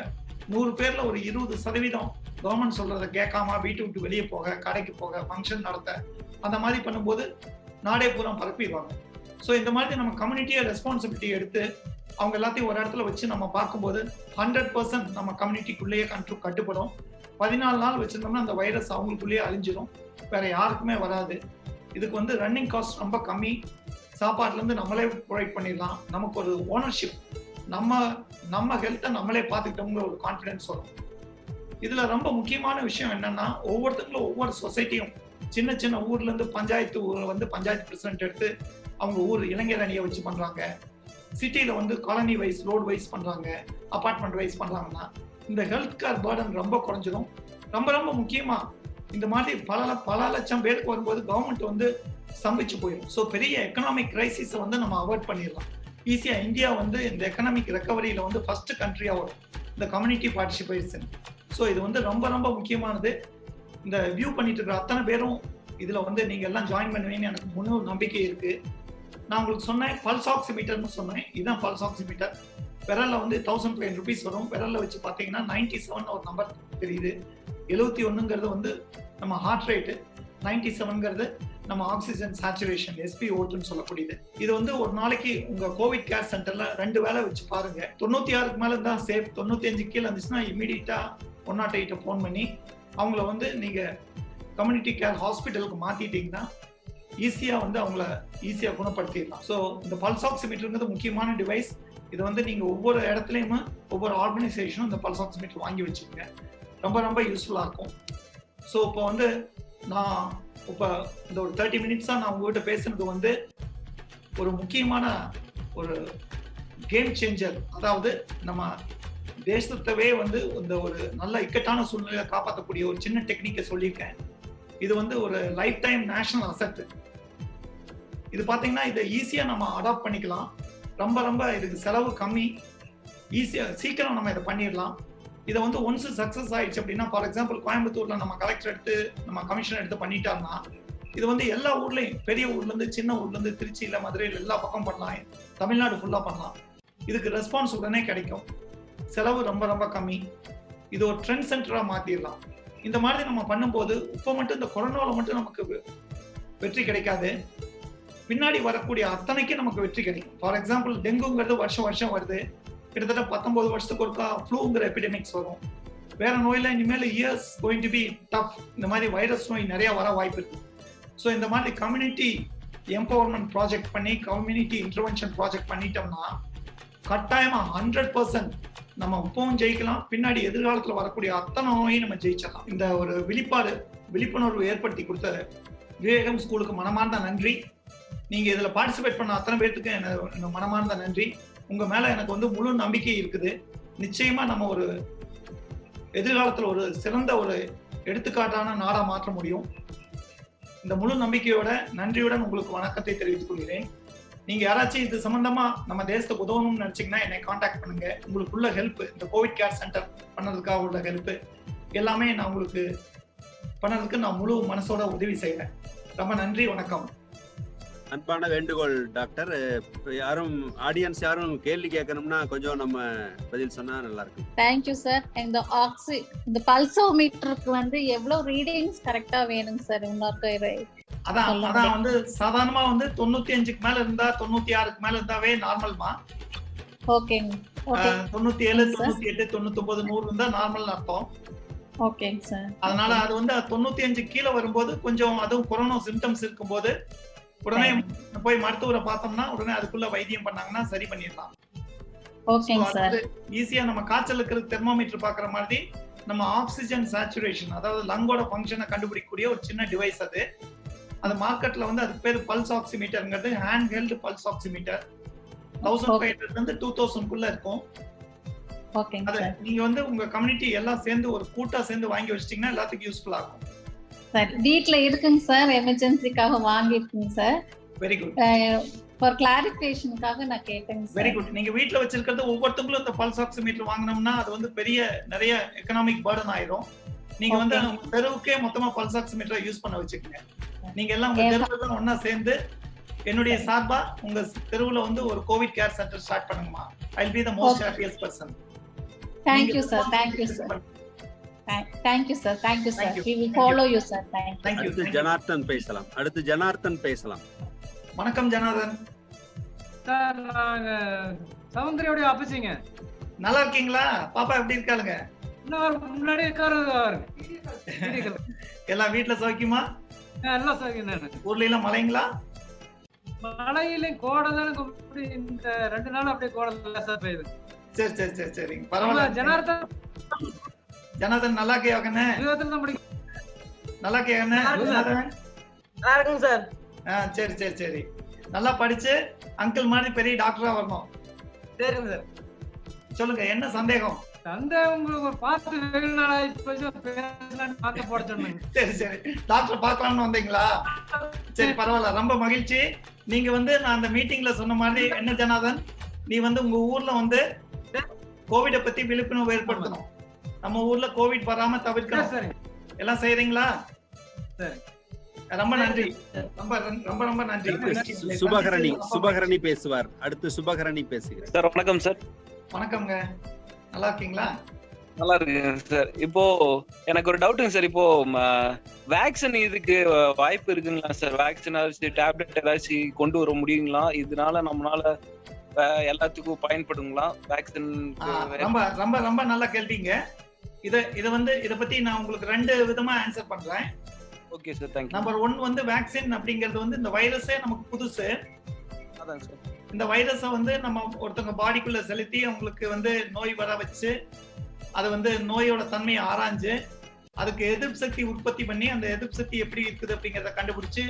நூறு பேர்ல ஒரு இருபது சதவீதம் கவர்மெண்ட் சொல்றதை கேட்காம வீட்டு விட்டு வெளியே போக கடைக்கு போக ஃபங்க்ஷன் நடத்த அந்த மாதிரி பண்ணும்போது நாடே பூரா பரப்பிடுவாங்க. ஸோ இந்த மாதிரி நம்ம கம்யூனிட்டியை ரெஸ்பான்சிபிலிட்டி எடுத்து அவங்க எல்லாத்தையும் ஒரு இடத்துல வச்சு நம்ம பார்க்கும்போது ஹண்ட்ரட் பர்சன்ட் நம்ம கம்யூனிட்டிக்குள்ளேயே கண்ட்ரு கட்டுப்படும். பதினாலு நாள் வச்சிருந்தோம்னா அந்த வைரஸ் அவங்களுக்குள்ளேயே அழிஞ்சிடும் வேற யாருக்குமே வராது. இதுக்கு வந்து ரன்னிங் காஸ்ட் ரொம்ப கம்மி. சாப்பாட்டுலேருந்து நம்மளே ப்ரொவைட் பண்ணிடலாம். நமக்கு ஒரு ஓனர்ஷிப் நம்ம நம்ம ஹெல்த்தை நம்மளே பார்த்துக்கிட்டோம்ங்கிற ஒரு கான்ஃபிடன்ஸ் வரும். இதுல ரொம்ப முக்கியமான விஷயம் என்னன்னா ஒவ்வொருத்தங்களும் ஒவ்வொரு சொசைட்டியும் சின்ன சின்ன ஊர்ல இருந்து பஞ்சாயத்து ஊர் வந்து பஞ்சாயத்து பிரசிடென்ட் எடுத்து அவங்க ஊர் இளைஞர் அணியை வச்சு பண்றாங்க. சிட்டியில வந்து காலனி வைஸ் ரோடு வைஸ் பண்றாங்க. அபார்ட்மெண்ட் வைஸ் பண்றாங்கன்னா இந்த ஹெல்த் கேர் பேர்டன் ரொம்ப குறைஞ்சிடும் ரொம்ப ரொம்ப முக்கியமா இந்த மாதிரி பல பல லட்சம் பேருக்கு வரும்போது கவர்மெண்ட் வந்து ஸ்தம்பிச்சு போயிடும் ஸோ பெரிய எக்கனாமிக் கிரைசிஸை வந்து நம்ம அவாய்ட் பண்ணிடலாம். ஈஸியா இந்தியா வந்து இந்த எக்கனாமிக் ரெக்கவரியில வந்து ஃபர்ஸ்ட் கண்ட்ரியா வரும். இந்த கம்யூனிட்டி பார்ட்டிசிபேஷன் ஸோ இது வந்து ரொம்ப ரொம்ப முக்கியமானது. இந்த வியூ பண்ணிட்டு இருக்கிற அத்தனை பேரும் இதுல வந்து நீங்க எல்லாம் ஜாயின் பண்ணுவீங்கன்னு எனக்கு முழு நம்பிக்கை இருக்கு. நான் உங்களுக்கு சொன்னேன் பல்ஸ் ஆக்சிமீட்டர்னு சொன்னேன். இதுதான் பல்ஸ் ஆக்சிமீட்டர் விரல்ல வந்து தௌசண்ட் ஃபைவ் ருபீஸ் வரும். விரல்ல வச்சு பார்த்தீங்கன்னா நைன்டி செவன் ஒரு நம்பர் தெரியுது. எழுபத்தி ஒன்றுங்கிறது வந்து நம்ம ஹார்ட் ரேட்டு நைன்டி செவன்ங்கிறது நம்ம ஆக்சிஜன் சேச்சுரேஷன் எஸ்பி ஓட்டுன்னு சொல்லக்கூடியது. இது வந்து ஒரு நாளைக்கு உங்க கோவிட் கேர் சென்டர்ல ரெண்டு வேலை வச்சு பாருங்க. தொண்ணூத்தி ஆறுக்கு மேல தான் சேஃப் தொண்ணூத்தி அஞ்சு கீழே இருந்துச்சுன்னா இமீடியட்டா ஒன் நாட் எயிட்ட ஃபோன் பண்ணி அவங்கள வந்து நீங்க கம்யூனிட்டி கேர் ஹாஸ்பிட்டலுக்கு மாத்திட்டீங்கன்னா ஈஸியா வந்து அவங்கள ஈஸியா குணப்படுத்திடலாம். ஸோ இந்த பல்ஸ் ஆக்சிமீட்டருங்கிறது முக்கியமான டிவைஸ் இது வந்து நீங்க ஒவ்வொரு இடத்துலையுமே ஒவ்வொரு ஆர்கனைசேஷனும் இந்த பல்ஸ் ஆக்சிமீட்டர் வாங்கி வச்சுக்கோங்க. ரொம்ப ரொம்ப யூஸ்ஃபுல்லாக இருக்கும். ஸோ இப்போ வந்து நான் இப்போ இந்த ஒரு தேர்ட்டி மினிட்ஸாக நான் உங்ககிட்ட பேசுனது வந்து ஒரு முக்கியமான ஒரு கேம் சேஞ்சர் அதாவது நம்ம தேசத்தவே வந்து இந்த ஒரு நல்ல இக்கட்டான சூழ்நிலையை காப்பாற்றக்கூடிய ஒரு சின்ன டெக்னிக்கை சொல்லியிருக்கேன். இது வந்து ஒரு லைஃப் டைம் நேஷனல் அசட் இது பார்த்தீங்கன்னா இதை ஈஸியாக நம்ம அடாப்ட் பண்ணிக்கலாம். ரொம்ப ரொம்ப இதுக்கு செலவு கம்மி. ஈஸியாக சீக்கிரம் நம்ம இதை பண்ணிடலாம். இதை வந்து ஒன்ஸ் சக்சஸ் ஆயிடுச்சு அப்படின்னா ஃபார் எக்ஸாம்பிள் கோயம்புத்தூர்ல நம்ம கலெக்டர் எடுத்து நம்ம கமிஷன் எடுத்து பண்ணிட்டாங்கன்னா இது வந்து எல்லா ஊர்லயும் பெரிய ஊர்ல இருந்து சின்ன ஊர்ல இருந்து திருச்சியில மதுரையில் எல்லா பக்கம் பண்ணலாம். தமிழ்நாடு ஃபுல்லா பண்ணலாம். இதுக்கு ரெஸ்பான்ஸ் உடனே கிடைக்கும். செலவு ரொம்ப ரொம்ப கம்மி. இது ஒரு ட்ரெண்ட் சென்டரா மாத்திடலாம் இந்த மாதிரி நம்ம பண்ணும்போது இப்போ மட்டும் இந்த கொரோனாவில் மட்டும் நமக்கு வெற்றி கிடைக்காது. பின்னாடி வரக்கூடிய அத்தனைக்கும் நமக்கு வெற்றி கிடைக்கும். ஃபார் எக்ஸாம்பிள் டெங்குங்கிறது வருஷம் வருஷம் வருது. கிட்டத்தட்ட பத்தொன்பது வருஷத்துக்கு ஒருக்கா ஃப்ளூங்கிற எபிடமிக்ஸ் வரும். வேற நோயெல்லாம் இனிமேல் years going to be tough இந்த மாதிரி வைரஸ் நோய் நிறைய வர வாய்ப்பு இருக்கு. ஸோ இந்த மாதிரி கம்யூனிட்டி எம்பவர்மெண்ட் ப்ராஜெக்ட் பண்ணி கம்யூனிட்டி இன்டர்வென்ஷன் ப்ராஜெக்ட் பண்ணிட்டோம்னா கட்டாயமா ஹண்ட்ரட் பர்சன்ட் நம்ம இப்பவும் ஜெயிக்கலாம். பின்னாடி எதிர்காலத்துல வரக்கூடிய அத்தனை நோயையும் நம்ம ஜெயிச்சிடலாம். இந்த ஒரு விழிப்பாடு விழிப்புணர்வு ஏற்படுத்தி கொடுத்த விவேகம் ஸ்கூலுக்கு மனமார்ந்த நன்றி. நீங்க இதுல பார்ட்டிசிபேட் பண்ண அத்தனை பேர்த்துக்கு என்ன மனமார்ந்த நன்றி. உங்க மேல எனக்கு வந்து முழு நம்பிக்கை இருக்குது. நிச்சயமா நம்ம ஒரு எதிர்காலத்துல ஒரு சிறந்த ஒரு எடுத்துக்காட்டான நாடா மாற்ற முடியும். இந்த முழு நம்பிக்கையோட நன்றியுடன் உங்களுக்கு வணக்கத்தை தெரிவித்துக் கொள்கிறேன். நீங்க யாராச்சும் இது சம்பந்தமா நம்ம தேசத்துக்கு உதவணும்னு நினைச்சீங்கன்னா என்னை காண்டாக்ட் பண்ணுங்க. உங்களுக்குள்ள ஹெல்ப் இந்த கோவிட் கேர் சென்டர் பண்ணதுக்காக உள்ள ஹெல்ப் எல்லாமே நான் உங்களுக்கு பண்ணதுக்கு நான் முழு மனசோட உதவி செய்யறேன் ரொம்ப நன்றி வணக்கம். அன்பான வேண்டுகோள் டாக்டர். யாரும் ஆடியன்ஸ் யாரும் கேள்வி கேட்கணும்னா கொஞ்சம் நம்ம பதில் சொன்னா நல்லா இருக்கும் தேங்க்யூ சார் இந்த ஆக்சி இந்த பல்சோமீட்டருக்கு வந்து எவ்வளவு ரீடிங்ஸ் கரெக்டா வேணுங்க சார் இன்னொரு அதான். அதான் வந்து சாதாரணமா வந்து தொண்ணூத்தி அஞ்சுக்கு மேல இருந்தா தொண்ணூத்தி ஆறுக்கு மேல இருந்தாவே நார்மல்மா ஓகேங்க ஓகே. தொண்ணூத்தி ஏழு. தொண்ணூத்தி எட்டு தொண்ணூத்தி ஒன்பது நூறு இருந்தா நார்மல் அர்த்தம். ஓகேங்க சார் அதனால அது வந்து தொண்ணூத்தி அஞ்சு கீழே வரும்போது கொஞ்சம் அதுவும் கொரோனா சிம்டம்ஸ் இருக்கும்போது உடனே போய் மருத்துவரை பார்த்தோம்னா உடனே அதுக்குள்ள வைத்தியம் பண்ணாங்கன்னா சரி பண்ணிடலாம். ஈஸியா நம்ம காய்ச்சல் இருக்கிற தெர்மோமீட்டர் பாக்குற மாதிரி நம்ம ஆக்சிஜன் சேச்சுரேஷன் அதாவது லங்கோட ஃபங்க்ஷனை கண்டுபிடிக்கக்கூடிய ஒரு சின்ன டிவைஸ் அது. அது மார்க்கெட்ல வந்து அதுக்கு பேர் pulse ஆக்சிமீட்டர்ங்கிறது hand held pulse oximeter thousand five hundred இருந்து டூ தௌசண்ட்குள்ள இருக்கும். ஓகேங்க அது சார். நீங்க வந்து உங்க கம்யூனிட்டி எல்லாம் சேர்ந்து ஒரு கூட்டா சேர்ந்து வாங்கி வச்சிட்டீங்கன்னா எல்லாத்துக்கும் யூஸ்ஃபுல்லா இருக்கும் சார். வீட்ல இருக்குங்க சார். எமர்ஜென்சிக்காக வாங்கியிருக்குங்க சார். வெரி குட் ஃபார் கிளாரிபிகேஷனுக்காக நான் கேட்டேங்க வெரி குட் நீங்க வீட்ல வச்சிருக்கிறது ஒவ்வொருத்தங்களும் இந்த பல்ஸ் ஆக்சிமீட்டர் வாங்கினோம்னா அது வந்து பெரிய நிறைய எக்கனாமிக் பேர்டன் ஆயிரும். நீங்க வந்து. உங்க தெருவுக்கே மொத்தமா பல்ஸ் ஆக்சிமீட்டர் யூஸ் பண்ண வச்சுக்கோங்க. நீங்க எல்லாம் உங்க. தெருவுல ஒண்ணா சேர்ந்து என்னுடைய சார்பா உங்க தெருவுல வந்து ஒரு Covid care centre start பண்ணுங்கம்மா. I be the most. Happiest person thank you sir thank you sir sir thank you sir Thank you. We will Thank you. Follow you sir thank you thank you அடுத்து ஜனார்த்தன் பேசலாம். அடுத்து ஜனார்த்தன் பேசலாம். வணக்கம் Janardan sir நாங்க சௌந்தரியோடைய அப்பச்சிங்க நல்லா இருக்கீங்களா? பாப்பா எப்படி இருக்காளுங்க? முன்னாடி உட்காருங்க எல்லாம் வீட்ல சௌக்கியமா? எல்லாம் சார் ஊர்ல எல்லாம் மழைங்களா? மழையிலையும் கோடை தானே இப்படி இந்த ரெண்டு நாள் அப்படியே கோடை சார் பெய்யுது. சரி சரி சரி சரிங்க. ஆமா, பரவாயில்ல ஜனார்த்தன் ஜனார்தன் நல்லா தான் படிக்கும் நல்லா நல்லா இருக்குங்க சார். ஆ சரி சரி சரி. நல்லா படிச்சு அங்கிள் மாதிரி பெரிய டாக்டரா வரணும். சரிங்க சார். சொல்லுங்க என்ன சந்தேகம்? உங்களுக்கு பார்த்து வெகு நாள் ஆயிடுச்சு போட சரி சரி. டாக்டர் பார்க்கலாம்னு வந்தீங்களா? சரி பரவாயில்ல. ரொம்ப மகிழ்ச்சி. நீங்க வந்து நான் அந்த மீட்டிங்ல சொன்ன மாதிரி என்ன ஜனாதன் நீ வந்து உங்க ஊர்ல வந்து கோவிட பத்தி விழிப்புணர்வு ஏற்படுத்தணும். நம்ம ஊர்ல கோவிட் வராம சரி தவிர்க்கணும். சரி எல்லாம் செய்யறீங்களா சரி. ரொம்ப நன்றி. ரொம்ப ரொம்ப ரொம்ப நன்றி. சுபகரணி சுபகரணி பேசுவார். அடுத்து சுபகரணி பேசுகிறார். சார் வணக்கம் சார். வணக்கம்ங்க. நல்லா இருக்கீங்களா? நல்லா இருக்குங்க சார். இப்போ எனக்கு ஒரு டவுட்டுங்க சார். இப்போ வேக்சின் இதுக்கு வாய்ப்பு இருக்குங்களா சார்? வேக்சின் ஏதாச்சும் டேப்லெட் ஏதாச்சும் கொண்டு வர முடியுங்களா? இதனால நம்மளால எல்லாத்துக்கும் பயன்படுங்களா? வேக்சின் ரொம்ப ரொம்ப ரொம்ப நல்லா கேள்விங்க. இத இத வந்து இத பத்தி நான் உங்களுக்கு ரெண்டு விதமா ஆன்சர் பண்றேன். Okay sir thank you number one வந்து வேக்சின் அப்படிங்கிறது வந்து இந்த வைரஸே நமக்கு புதுசு. அதான் சார் இந்த வைரஸை வந்து நம்ம ஒருத்தவங்க பாடிக்குள்ள செலுத்தி அவங்களுக்கு வந்து நோய் வர வச்சு அது வந்து நோயோட தன்மையை ஆராய்ஞ்சு அதுக்கு எதிர்ப்பு சக்தி உற்பத்தி பண்ணி அந்த எதிர்ப்பு சக்தி எப்படி இருக்குது அப்படிங்கிறத கண்டுபிடிச்சு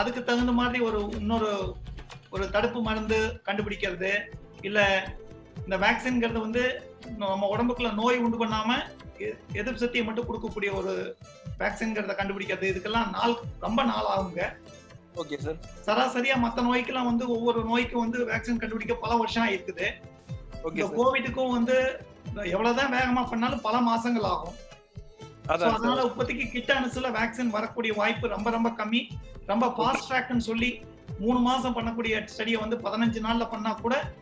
அதுக்கு தகுந்த மாதிரி ஒரு இன்னொரு ஒரு தடுப்பு மருந்து கண்டுபிடிக்கிறது. இல்ல இந்த வேக்சின்ங்கிறது வந்து நம்ம உடம்புக்குள்ள நோய் உண்டு பண்ணாம எதிர்ப்பு சக்தியை மட்டும் கொடுக்கக்கூடிய ஒரு வேக்சின்ங்கிறத கண்டுபிடிக்கிறது. இதுக்கெல்லாம் நாள் ரொம்ப நாள் ஆகுங்க. Okay sir. சராசரியா மத்த நோய்க்கெல்லாம் வந்து ஒவ்வொரு நோய்க்கும் வந்து வேக்சின் கண்டுபிடிக்க பல வருஷம் ஆயிருக்குது. ஓகே இந்த கோவிடுக்கும் வந்து எவ்வளவுதான் வேகமா பண்ணாலும் பல மாசங்கள் ஆகும். அதனால இப்போதைக்கு கிட்ட அனுசுல வேக்சின் வரக்கூடிய வாய்ப்பு ரொம்ப ரொம்ப கம்மி. ரொம்ப ஃபாஸ்ட் ட்ராக்னு சொல்லி மூணு மாசம் பண்ணக்கூடிய ஸ்டடியை வந்து பதினஞ்சு நாள்ல பண்ணா கூட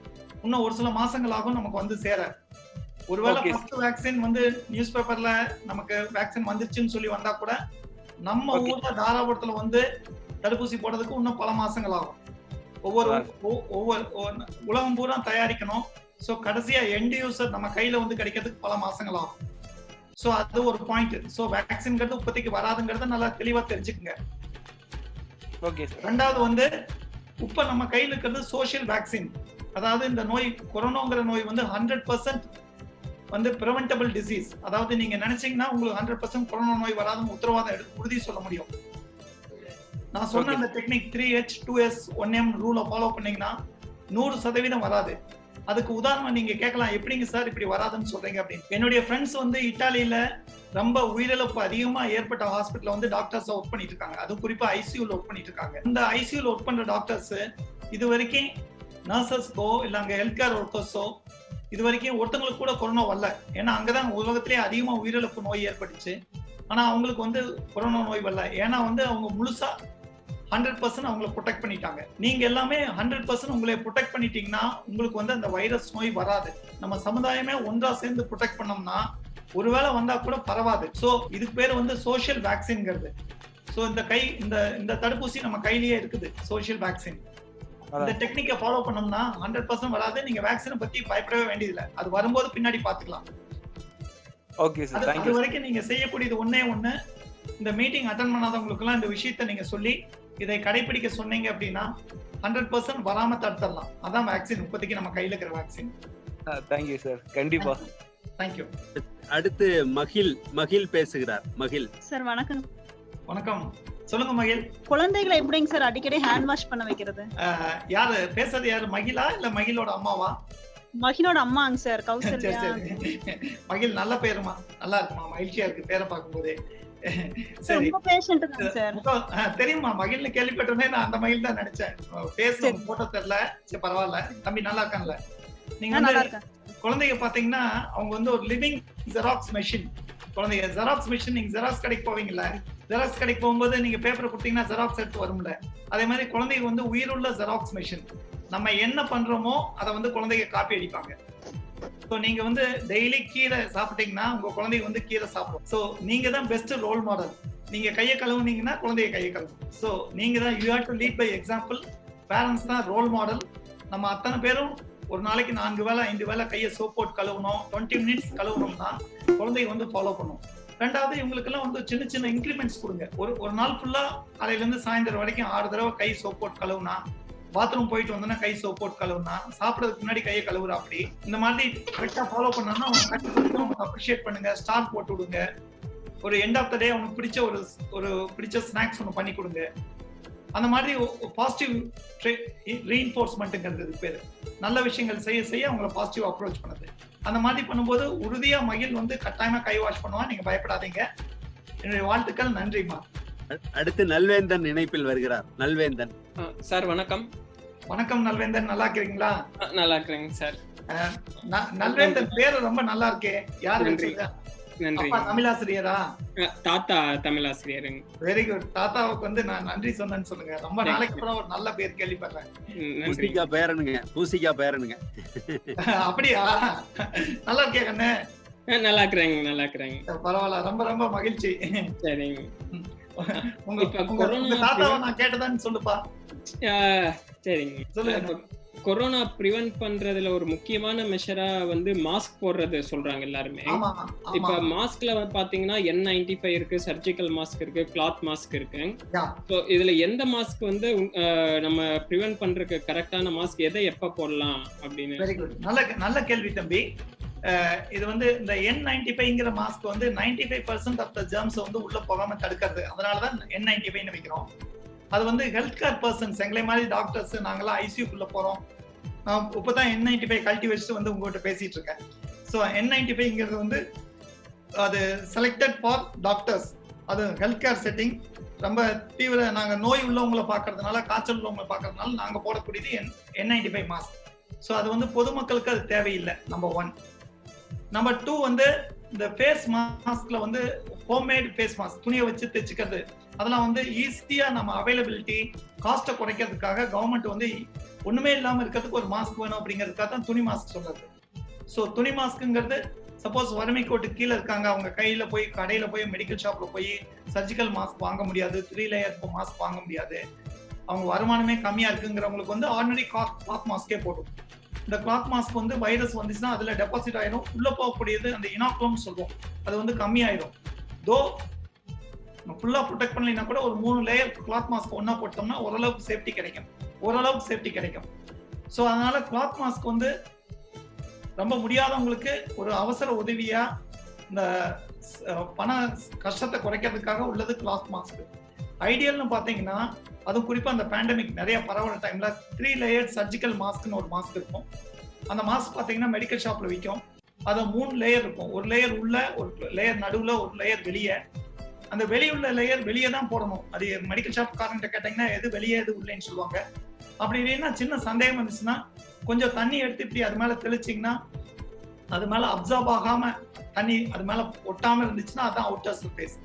இன்னும் ஒரு சில மாசங்கள் ஆகும் நமக்கு வந்து சேர. ஒருவேளை. ஃபர்ஸ்ட் வேக்சின் வந்து நியூஸ் பேப்பர்ல நமக்கு வேக்சின் வந்துருச்சுன்னு சொல்லி வந்தா கூட நம்ம. ஊர்ல தாராபுரத்துல வந்து தடுப்பூசி போடுறதுக்கு இன்னும் பல மாசங்கள் ஆகும். ஒவ்வொரு ஒவ்வொரு உலகம் பூரா தயாரிக்கணும். ஸோ கடைசியா எண்ட் யூசர் நம்ம கையில வந்து கிடைக்கிறதுக்கு பல மாசங்கள் ஆகும். ஸோ அது ஒரு பாயிண்ட் ஸோ வேக்சின்ங்கிறது இப்போதைக்கு வராதுங்கிறத நல்லா தெளிவா தெரிஞ்சுக்குங்க. ஓகே ரெண்டாவது வந்து இப்ப நம்ம கையில் இருக்கிறது சோஷியல் வேக்சின் அதாவது இந்த நோய் கொரோனாங்கிற நோய் வந்து ஹண்ட்ரட் பர்சன்ட் வந்து ப்ரிவென்டபிள் டிசீஸ் அதாவது நீங்க நினைச்சீங்கன்னா உங்களுக்கு ஹண்ட்ரட் பர்சன்ட் கொரோனா நோய் வராதுன்னு உத்தரவாதம் எடுத்து உறுதி சொல்ல முடியும். நான் சொன்ன. அந்த technique three H two S one M ரூலை ஃபாலோ பண்ணீங்கன்னா நூறு சதவீதம் வராது. அதுக்கு உதாரணம் நீங்க கேட்கலாம் எப்படிங்க சார் இப்படி வராதுன்னு சொல்றீங்க அப்படின்னு. என்னுடைய ஃப்ரெண்ட்ஸ் வந்து இட்டாலியில ரொம்ப உயிரிழப்பு அதிகமா ஏற்பட்ட ஹாஸ்பிட்டல்ல வந்து டாக்டர்ஸ் ஒர்க் பண்ணிட்டு இருக்காங்க. அதுவும் குறிப்பா ஐசியூல ஒர்க் பண்ணிட்டு இருக்காங்க. இந்த ஐசியூல ஒர்க் பண்ற டாக்டர்ஸ் இது வரைக்கும் நர்சஸ்க்கோ இல்ல அங்க ஹெல்த் கேர் ஒர்க்கர்ஸோ இது வரைக்கும் ஒருத்தங்களுக்கு கூட கொரோனா வரல. ஏன்னா அங்கதான் உலகத்திலேயே அதிகமா உயிரிழப்பு நோய் ஏற்பட்டுச்சு. ஆனா அவங்களுக்கு வந்து கொரோனா நோய் வரல. ஏன்னா வந்து அவங்க முழுசா ஹண்ட்ரட் பர்சன்ட் அவங்கள ப்ரொடெக்ட் பண்ணிட்டாங்க. நீங்க எல்லாமே ஹண்ட்ரட் பர்சன்ட் உங்களை ப்ரொடெக்ட் பண்ணிட்டீங்கன்னா உங்களுக்கு வந்து அந்த வைரஸ் நோய் வராது. நம்ம சமுதாயமே ஒன்றா சேர்ந்து ப்ரொடெக்ட் பண்ணோம்னா ஒருவேளை வந்தா கூட பரவாது. ஸோ இதுக்கு பேர் வந்து சோஷியல் வேக்சின்ங்கிறது ஸோ இந்த கை இந்த இந்த தடுப்பூசி நம்ம கையிலேயே இருக்குது சோஷியல் வேக்சின் இந்த டெக்னிக்கை ஃபாலோ பண்ணோம்னா ஹண்ட்ரட் பர்சன்ட் வராது. நீங்க வேக்சினை பத்தி பயப்படவே வேண்டியதில்லை. அது வரும்போது பின்னாடி பாத்துக்கலாம் ஓகே சார் அது வரைக்கும் நீங்க செய்யக்கூடியது ஒண்ணே ஒண்ணு. இந்த மீட்டிங் அட்டன் பண்ணாதவங்களுக்கு எல்லாம் இந்த விஷயத்தை நீங்க சொல்லி இதை கடைபிடிக்க சொன்னீங்க அப்படின்னா ஹண்ட்ரட் பர்சன்ட் வராம தடுத்துடலாம். அதான் வேக்சின் இப்போதைக்கு நம்ம கையில இருக்கிற வேக்சின் தேங்க்யூ சார் கண்டிப்பா. தேங்க்யூ அடுத்து மகிழ் மகிழ் பேசுகிறார். மகிழ். சார் வணக்கம். வணக்கம். சொல்லுங்க மகிழ். குழந்தைகளை எப்படிங்க சார் அடிக்கடி ஹேண்ட் வாஷ் பண்ண வைக்கிறது? யாரு பேசுறது யாரு மகிழா இல்ல மகிழோட அம்மாவா? மகினோட அம்மாங்க சார் கௌசல்யா. மகிழ் நல்ல பேருமா? நல்லா இருக்குமா? மகிழ்ச்சியா இருக்கு பேரை பார்க்கும்போதே. தெரியுமா? மகிழ்னு கேள்விப்பட்டோன்னே நான் அந்த மகிழ் தான் நினைச்சேன். பேச. போட்டோ தெரியல. சரி பரவாயில்ல. தம்பி நல்லா இருக்கான்ல. நீங்க குழந்தைங்க பாத்தீங்கன்னா அவங்க வந்து ஒரு லிவிங் ஜெராக்ஸ் மெஷின் குழந்தைங்க ஜெராக்ஸ் மிஷின் நீங்க ஜெராக்ஸ் கடைக்கு போவீங்கல்ல? ஜெராக்ஸ் கடைக்கு போகும்போது நீங்க பேப்பர் கொடுத்தீங்கன்னா ஜெராக்ஸ் எடுத்து வரும்ல? அதே மாதிரி குழந்தைங்க வந்து உயிருள்ள ஜெராக்ஸ் மிஷின் நம்ம என்ன பண்றோமோ அதை வந்து குழந்தைங்க காப்பி அடிப்பாங்க. ஸோ நீங்க வந்து டெய்லி கீரை சாப்பிட்டீங்கன்னா உங்க குழந்தைங்க வந்து கீரை சாப்பிடும். ஸோ நீங்க தான் பெஸ்ட் ரோல் மாடல் நீங்க கையை கழுவுனீங்கன்னா குழந்தைய கையை கழுவும். ஸோ நீங்க தான் you have to lead by example parents தான் ரோல் மாடல் நம்ம அத்தனை பேரும் ஒரு நாளைக்கு நான்கு வேளை ஐந்து வேளை கையை சோப் போட்டு கழுவணும். டுவெண்ட்டி மினிட்ஸ் கழுவணும்னா குழந்தைங்க வந்து ஃபாலோ பண்ணும். ரெண்டாவது இவங்களுக்கெல்லாம் வந்து சின்ன சின்ன இன்க்ரிமெண்ட்ஸ் கொடுங்க. ஒரு ஒரு நாள் ஃபுல்லா காலையில இருந்து சாயந்தரம் வரைக்கும் ஆறு தடவை கை சோப் போட்டு கழுவுனா பாத்ரூம் போயிட்டு வந்தோன்னா கை சோப் போட்டு கழுவுனா சாப்பிடறதுக்கு முன்னாடி கையை கழுவுற அப்படி இந்த மாதிரி கரெக்டா ஃபாலோ பண்ணோம்னா அவங்க அப்ரிஷியேட் பண்ணுங்க ஸ்டார் போட்டு விடுங்க. ஒரு எண்ட் ஆஃப் த டே அவனுக்கு பிடிச்ச ஒரு ஒரு பிடிச்ச ஸ்நாக்ஸ் ஒன்று பண்ணி கொடுங்க. அந்த மாதிரி பாசிட்டிவ் ரீஇன்ஃபோர்ஸ்மெண்ட்டுங்கிறது பேர். நல்ல விஷயங்கள் செய்ய செய்ய அவங்கள பாசிட்டிவ் அப்ரோச் பண்ணுது. அந்த மாதிரி பண்ணும்போது உறுதியா மகிழ் வந்து கட்டாயமா கை வாஷ் பண்ணுவான் நீங்க பயப்படாதீங்க. என்னுடைய வாழ்த்துக்கள் நன்றிம்மா. அடுத்து நல்வேந்தன் இணைப்பில் வருகிறார். நல்வேந்தன். சார் வணக்கம். வணக்கம் நல்வேந்தன். நல்லா இருக்கிறீங்களா? நல்லா இருக்கிறேங்க சார். நல்வேந்தன் பேரு ரொம்ப நல்லா இருக்கே. யாரு நன்றி. தமிழாசிரியரா? தாத்தா தமிழாசிரியருங்க வெரி குட் தாத்தாவுக்கு வந்து நான் நன்றி சொன்னேன்னு சொல்லுங்க. ரொம்ப. நாளைக்கு அப்புறம் ஒரு நல்ல பேர் கேள்விப்படுறேன். பூசிக்கா பேரனுங்க பூசிக்கா பேரனுங்க. அப்படியா? நல்லா இருக்கே கண்ணு? நல்லா இருக்கிறேங்க நல்லா இருக்கிறேங்க. பரவாயில்ல. ரொம்ப ரொம்ப மகிழ்ச்சி. சரிங்க. உங்க தாத்தாவை நான் கேட்டதான்னு சொல்லுப்பா. சரிங்க. சொல்லுங்க. கொரோனா ப்ரிவென்ட் பண்றதுல ஒரு முக்கியமான மெஷரா வந்து மாஸ்க் போடுறது சொல்றாங்க எல்லாருமே. இப்ப மாஸ்க்ல பாத்தீங்கன்னா என் நைன்டி ஃபைவ் இருக்கு சர்ஜிக்கல் மாஸ்க் இருக்கு கிளாத் மாஸ்க் இருக்கு. ஸோ இதுல எந்த மாஸ்க் வந்து நம்ம ப்ரிவென்ட் பண்றதுக்கு கரெக்டான மாஸ்க் எதை எப்ப போடலாம் அப்படின்னு? நல்ல நல்ல கேள்வி தம்பி. இது வந்து இந்த என் நைன்டி ஃபைவ்ங்கிற மாஸ்க் வந்து ninety five percent of the germs வந்து உள்ள போகாம தடுக்கிறது. அதனாலதான் என் நைன்டி ஃபைவ்னு வைக்கிறோம். அது வந்து ஹெல்த் கேர் பர்சன்ஸ் எங்களை மாதிரி டாக்டர்ஸ் நாங்களாம் ஐசியூக்குள்ள போறோம். நான் இப்பதான் என் நைன்டி ஃபைவ் கழட்டி வச்சுட்டு வந்து உங்ககிட்ட பேசிட்டு இருக்கேன். ஸோ என் நைன்டி ஃபைவ்ங்கிறது வந்து அது செலக்டட் ஃபார் டாக்டர்ஸ் அது ஹெல்த் கேர் செட்டிங் ரொம்ப தீவிர நாங்கள் நோய் உள்ளவங்களை பார்க்கறதுனால காய்ச்சல் உள்ளவங்களை பார்க்கறதுனால நாங்கள் போடக்கூடியது N N ninety five mask so அது வந்து பொதுமக்களுக்கு அது தேவையில்லை நம்பர் ஒன் நம்பர் டூ வந்து இந்த ஃபேஸ் மாஸ்க்ல வந்து ஹோம்மேட் ஃபேஸ் மாஸ்க் துணியை வச்சு தைச்சிக்கிறது. அதெல்லாம் வந்து ஈஸியா நம்ம அவைலபிலிட்டி காஸ்ட்டை குறைக்கிறதுக்காக கவர்மெண்ட் வந்து ஒண்ணுமே இல்லாம இருக்கிறதுக்கு ஒரு மாஸ்க் வேணும் அப்படிங்கிறதுக்காக தான் துணி மாஸ்க் சொல்றது. ஸோ துணி மாஸ்க்குங்கிறது சப்போஸ் வறுமை கோட்டு கீழே இருக்காங்க. அவங்க கையில போய் கடையில போய் மெடிக்கல் ஷாப்ல போய் சர்ஜிக்கல் மாஸ்க் வாங்க முடியாது. த்ரீ லேயர் மாஸ்க் வாங்க முடியாது. அவங்க வருமானமே கம்மியா இருக்குங்கிறவங்களுக்கு வந்து ஆர்டினரி கிளாத் மாஸ்கே போடும் இந்த கிளாத் மாஸ்க் வந்து வைரஸ் வந்துச்சுன்னா அதுல டெபாசிட் ஆயிடும் உள்ள போகக்கூடியது அந்த இனாக்லோம்னு சொல்லுவோம். அது வந்து கம்மியாயிடும் தோ நம்ம ஃபுல்லா ப்ரொடெக்ட் பண்ணலைன்னா கூட ஒரு மூணு லேயர் கிளாத் மாஸ்க் ஒண்ணா போட்டோம்னா ஓரளவுக்கு சேஃப்டி கிடைக்கும். ஓரளவுக்கு சேஃப்டி கிடைக்கும். ஸோ அதனால கிளாத் மாஸ்க் வந்து ரொம்ப முடியாதவங்களுக்கு ஒரு அவசர உதவியா இந்த பண கஷ்டத்தை குறைக்கிறதுக்காக உள்ளது கிளாத் மாஸ்க் ஐடியல்னு பாத்தீங்கன்னா அது குறிப்பா அந்த பேண்டமிக் நிறைய பரவல டைம்ல த்ரீ லேயர் சர்ஜிக்கல் மாஸ்க்னு ஒரு மாஸ்க் இருக்கும். அந்த மாஸ்க் பாத்தீங்கன்னா மெடிக்கல் ஷாப்ல விற்கும் அது மூணு லேயர் இருக்கும். ஒரு லேயர் உள்ள ஒரு லேயர் நடுவுல ஒரு லேயர் வெளியே. அந்த வெளியுள்ள லேயர் வெளியே தான் போடணும். அது மெடிக்கல் ஷாப் காரன்ட்ட கேட்டீங்கன்னா எது வெளியே எது உள்ளேன்னு சொல்லுவாங்க. அப்படி இல்லைன்னா சின்ன சந்தேகம் வந்துச்சுன்னா கொஞ்சம் தண்ணி எடுத்து இப்படி அது மேல தெளிச்சிங்கன்னா அது மேல அப்சர்வ் ஆகாம தண்ணி அது மேல ஒட்டாம இருந்துச்சுன்னா அதான் அவுட்டர் சர்ஃபேஸ்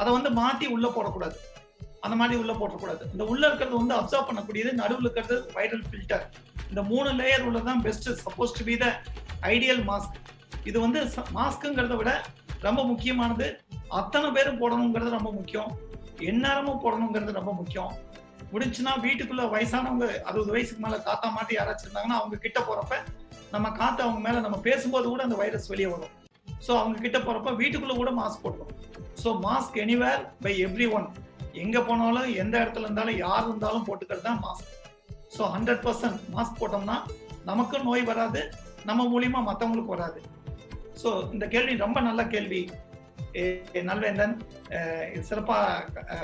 அதை வந்து மாத்தி உள்ள போடக்கூடாது. அந்த மாதிரி உள்ள போடக்கூடாது. இந்த உள்ள இருக்கிறது வந்து அப்சர்வ் பண்ணக்கூடியது நடுவில் இருக்கிறது வைரல் ஃபில்டர் இந்த மூணு லேயர் உள்ளதான் best suppose to be the ideal mask இது வந்து மாஸ்க்குங்கிறத விட ரொம்ப முக்கியமானது அத்தனை பேரும் போடணுங்கிறது ரொம்ப முக்கியம். எந்நேரமும் போடணுங்கிறது ரொம்ப முக்கியம். முடிஞ்சுன்னா வீட்டுக்குள்ள வயசானவங்க அறுபது வயசுக்கு மேல தாத்தா மாட்டி யாராச்சும் இருந்தாங்கன்னா அவங்க கிட்ட போறப்ப நம்ம காத்து அவங்க மேல நம்ம பேசும்போது கூட அந்த வைரஸ் வெளியே வரும். ஸோ அவங்க கிட்ட போறப்ப வீட்டுக்குள்ள கூட மாஸ்க் போடுறோம் so mask anywhere by everyone எங்க போனாலும் எந்த இடத்துல இருந்தாலும் யார் இருந்தாலும் போட்டுக்கிறது தான் mask so hundred percent mask போட்டோம்னா நமக்கும் நோய் வராது நம்ம மூலியமா மற்றவங்களுக்கு வராது. ஸோ இந்த கேள்வி ரொம்ப நல்ல கேள்வி. நல்வேந்தன். இது சிறப்பா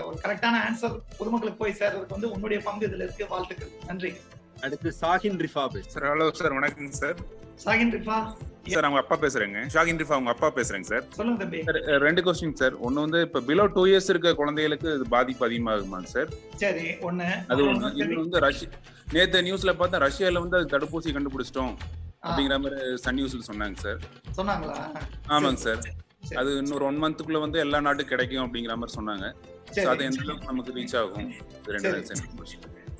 ஒரு கரெக்டான ஆன்சர் பொதுமக்களுக்கு போய் சேர்றதுக்கு வந்து உன்னுடைய பங்கு இதுல இருக்கு. வாழ்த்துக்கள். நன்றி. அடுத்து Shaheen Rifa sir hello sir வணக்கங்க சார். சாகின் ரிஃபா சார் அவங்க அப்பா பேசுறேங்க. ஷாகின் ரிஃபா அவங்க அப்பா பேசுறேங்க சார். சொல்லுங்க தம்பி. சார் ரெண்டு கொஸ்டின் சார். ஒன்னு வந்து இப்ப பிலோ டூ இயர்ஸ் இருக்க குழந்தைகளுக்கு இது பாதிப்பு அதிகமாகுமாங்க சார்? சரி ஒண்ணு. அது ஒண்ணு இன்னும் வந்து ரஷ்ய நேத்து நியூஸ்ல பார்த்தா ரஷ்யால வந்து அது தடுப்பூசி கண்டுபிடிச்சிட்டோம். அப்படிங்கிற மாதிரி சன் நியூஸ்ல சொன்னாங்க சார். சொன்னாங்களா? ஆமாங்க சார் அது இன்னொரு ஒன் மந்த்துக்குள்ள வந்து எல்லா நாட்டுக்கும் கிடைக்கும் அப்படிங்கிற மாதிரி சொன்னாங்க. அது எந்த அளவுக்கு நமக்கு ரீச் ஆகும்.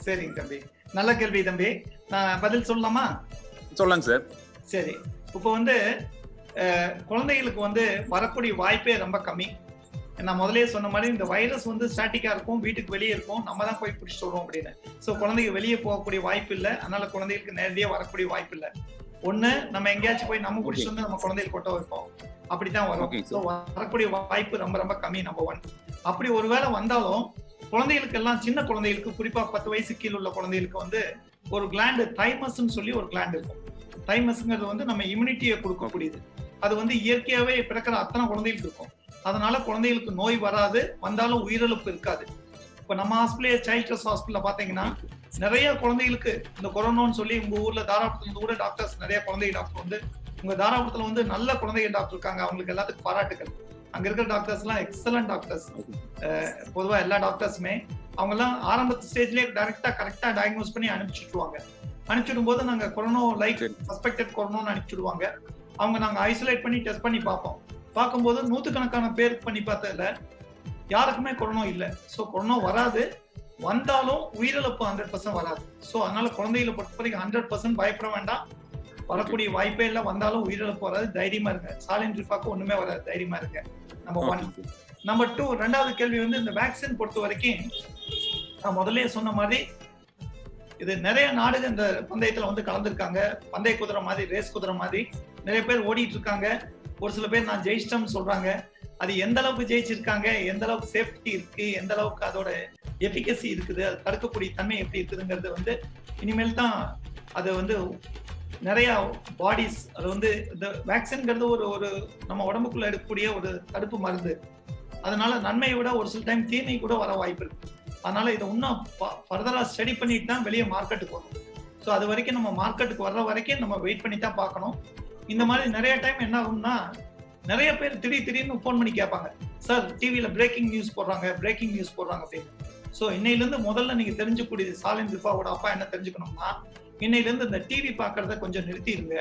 சரிங்க தம்பி. நல்ல கேள்வி தம்பி. நான் பதில் சொல்லலாமா? சொல்லாங்க சார். சரி. இப்போ வந்து குழந்தைகளுக்கு வந்து வரக்கூடிய வாய்ப்பே ரொம்ப கம்மி. நான் முதல்லயே சொன்ன மாதிரி இந்த வைரஸ் வந்து ஸ்டாட்டிக்கா இருக்கும் வீட்டுக்கு வெளியே இருக்கும். நம்ம தான் போய் பிடிச்சிட்டு வருவோம் அப்படின்னு. ஸோ குழந்தைங்க வெளியே போகக்கூடிய வாய்ப்பு இல்லை. அதனால குழந்தைகளுக்கு நேரடியாக வரக்கூடிய வாய்ப்பு இல்லை. ஒண்ணு நம்ம எங்கேயாச்சும் போய் நம்ம பிடிச்சிட்டு வந்து நம்ம குழந்தைகள் கொட்ட வைப்போம். அப்படித்தான் வரும். ஸோ வரக்கூடிய வாய்ப்பு ரொம்ப ரொம்ப கம்மி நம்பர் ஒன் அப்படி ஒருவேளை வந்தாலும் குழந்தைகளுக்கு எல்லாம் சின்ன குழந்தைகளுக்கு குறிப்பா பத்து வயசு கீழ் உள்ள குழந்தைகளுக்கு வந்து ஒரு கிளாண்டு தைமஸ்ன்னு சொல்லி ஒரு கிளாண்ட் இருக்கும். தைமஸ்ங்கிறது வந்து நம்ம இம்யூனிட்டியை கொடுக்கக்கூடியது. அது வந்து இயற்கையாவே பிறக்கிற அத்தனை குழந்தைகளுக்கு இருக்கும். அதனால குழந்தைகளுக்கு நோய் வராது வந்தாலும் உயிரிழப்பு இருக்காது. இப்ப நம்ம ஹாஸ்பிட்டல் சைல்ட் ட்ரஸ்ட் ஹாஸ்பிட்டல்ல பாத்தீங்கன்னா நிறைய குழந்தைகளுக்கு இந்த கொரோனான்னு சொல்லி உங்க ஊர்ல தாராபுரத்துல இருந்து கூட டாக்டர்ஸ் நிறைய குழந்தை டாக்டர் வந்து உங்க தாராபுரத்துல வந்து நல்ல குழந்தைங்க டாக்டர் இருக்காங்க. அவங்களுக்கு எல்லாத்துக்கும் பாராட்டுகள் அங்க இருக்கிற டாக்டர்ஸ் எல்லாம் எக்ஸலன்ட் டாக்டர்ஸ் பொதுவா எல்லா டாக்டர்ஸுமே அவங்க எல்லாம் ஆரம்பத்து ஸ்டேஜ்லயே டைரக்டா கரெக்டா டயக்னோஸ் பண்ணி அனுப்பிச்சுட்டுருவாங்க. அனுப்பிச்சிடும் போது நாங்க கொரோனா லைக் சஸ்பெக்டட் கொரோனான்னு அனுப்பிச்சுடுவாங்க. அவங்க நாங்க ஐசோலேட் பண்ணி டெஸ்ட் பண்ணி பார்ப்போம். பார்க்கும்போது நூத்துக்கணக்கான பேருக்கு பண்ணி பார்த்ததுல யாருக்குமே கொரோனா இல்லை. ஸோ கொரோனா வராது. வந்தாலும் உயிரிழப்பு ஹண்ட்ரட் பர்சன்ட் வராது. ஸோ அதனால குழந்தைகளை பொறுத்த வரைக்கும் ஹண்ட்ரட் பர்சன்ட் பயப்பட வேண்டாம். வரக்கூடிய வாய்ப்பே இல்லை. வந்தாலும் உயிரிழப்பு வராது. தைரியமா இருங்க. சாலின் ரிஃபாக்கு ஒண்ணுமே வராது. தைரியமா இருங்க. நம்பர் ஒன் நம்பர் டூ ரெண்டாவது கேள்வி வந்து இந்த வேக்சின் பொறுத்த வரைக்கும் நான் முதல்லயே சொன்ன மாதிரி இது நிறைய நாடுகள் இந்த பந்தயத்துல வந்து கலந்துருக்காங்க. பந்தய குதிரை மாதிரி ரேஸ் குதிரை மாதிரி நிறைய பேர் ஓடிட்டு இருக்காங்க. ஒரு சில பேர் நான் ஜெயிச்சிட்டோம்னு சொல்றாங்க. அது எந்த அளவுக்கு ஜெயிச்சிருக்காங்க எந்த அளவுக்கு சேஃப்டி இருக்கு எந்த அளவுக்கு அதோட எஃபிகசி இருக்குது அது தடுக்கக்கூடிய தன்மை எப்படி இருக்குதுங்கிறது வந்து இனிமேல் தான் அது வந்து நிறைய பாடிஸ் அது வந்து இந்த வேக்சின்ங்கிறது ஒரு ஒரு நம்ம உடம்புக்குள்ள எடுக்கக்கூடிய ஒரு தடுப்பு மருந்து. அதனால நன்மையை விட ஒரு சில டைம் தீமை கூட வர வாய்ப்பு இருக்கு. அதனால இதை இன்னும் ஃபர்தரா ஸ்டடி பண்ணிட்டு தான் வெளியே மார்க்கெட்டுக்கு வரும் ஸோ அது வரைக்கும் நம்ம மார்க்கெட்டுக்கு வர்ற வரைக்கும் நம்ம வெயிட் பண்ணி தான் பார்க்கணும். இந்த மாதிரி நிறைய டைம் என்ன ஆகும்னா நிறைய பேர் திடீர் திடீர்னு ஃபோன் பண்ணி கேட்பாங்க. சார் டிவியில பிரேக்கிங் நியூஸ் போடுறாங்க பிரேக்கிங் நியூஸ் போடுறாங்க அப்படின்னு. ஸோ இன்னையிலேருந்து முதல்ல நீங்க தெரிஞ்சுக்கூடியது சாலின் ரிஃபாவோட அப்பா என்ன தெரிஞ்சுக்கணும்னா இன்னையிலேருந்து இந்த டிவி பார்க்கறத கொஞ்சம் நிறுத்திடுங்க.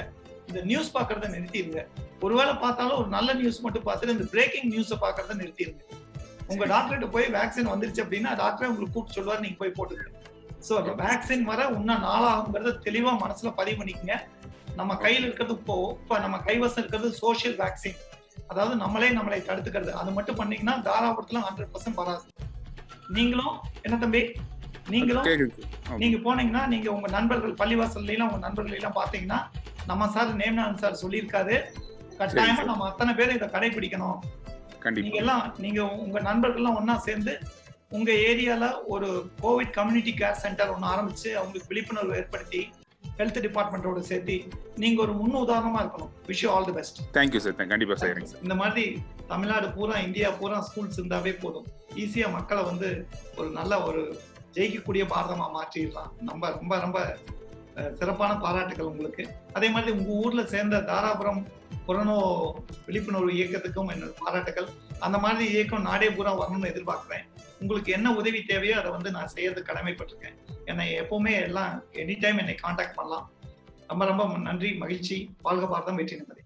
இந்த நியூஸ் பார்க்கறத நிறுத்திடுங்க. ஒருவேளை பார்த்தாலும் ஒரு நல்ல நியூஸ் மட்டும் பார்த்துட்டு இந்த பிரேக்கிங் நியூஸை பார்க்கறத நிறுத்திடுங்க. உங்க டாக்டர்கிட்ட போய் வேக்சின் வந்துருச்சு அப்படின்னா டாக்டரே உங்களுக்கு கூப்பிட்டு சொல்லுவார் நீங்க போய் போட்டுக்கங்க. ஸோ வேக்சின் வர இன்னும் நாளாகுங்கிறத தெளிவா மனசுல பதிவு பண்ணிக்கங்க. நம்ம கையில் இருக்கிறது இப்போ இப்ப நம்ம கைவசம் இருக்கிறது சோஷியல் வேக்சின் அதாவது நம்மளே நம்மளை தடுத்துக்கிறது. அது மட்டும் பண்ணீங்கன்னா தாராபுரத்துல ஹண்ட்ரட் பர்சன்ட் வராது. நீங்களும் என்ன தம்பி? நீங்களும். நீங்க போனீங்கன்னா நீங்க உங்க நண்பர்கள் பள்ளிவாசல்ல எல்லாம் உங்க நண்பர்கள் எல்லாம் பாத்தீங்கன்னா நம்ம சார் நேம்நாதன் சார் சொல்லியிருக்காரு. கட்டாயமா. நம்ம அத்தனை பேரும் இதை கடைபிடிக்கணும் நீங்க எல்லாம் நீங்க உங்க நண்பர்கள் எல்லாம் ஒன்னா சேர்ந்து உங்க ஏரியால ஒரு கோவிட் கம்யூனிட்டி கேர் சென்டர் ஒன்னு ஆரம்பிச்சு அவங்களுக்கு விழிப்புணர்வு ஏற்படுத்தி ஹெல்த் டிபார்ட்மெண்டோட சேர்த்து நீங்க ஒரு முன் உதாரணமா இருக்கணும். Wish all the best thank you sir கண்டிப்பா சார் இந்த மாதிரி தமிழ்நாடு பூரா இந்தியா பூரா ஸ்கூல்ஸ் இருந்தாவே போதும். ஈஸியா மக்களை வந்து ஒரு நல்ல ஒரு ஜெயிக்கக்கூடிய பாரதமா மாற்றிடலாம். நம்ம ரொம்ப ரொம்ப சிறப்பான பாராட்டுகள் உங்களுக்கு. அதே மாதிரி உங்க ஊர்ல சேர்ந்த தாராபுரம் கொரோனா விழிப்புணர்வு இயக்கத்துக்கும் என்னோட பாராட்டுகள் அந்த மாதிரி இயக்கம் நாடே பூரா வரணும்னு எதிர்பார்க்கிறேன். உங்களுக்கு என்ன உதவி தேவையோ அதை வந்து நான் செய்யறது கடமைப்பட்டிருக்கேன். என்னை எப்பவுமே எல்லாம் எனி டைம் என்னை காண்டாக்ட் பண்ணலாம். ரொம்ப ரொம்ப நன்றி மகிழ்ச்சி. வாழ்க பாரதம் வெற்றி நிம்மதி.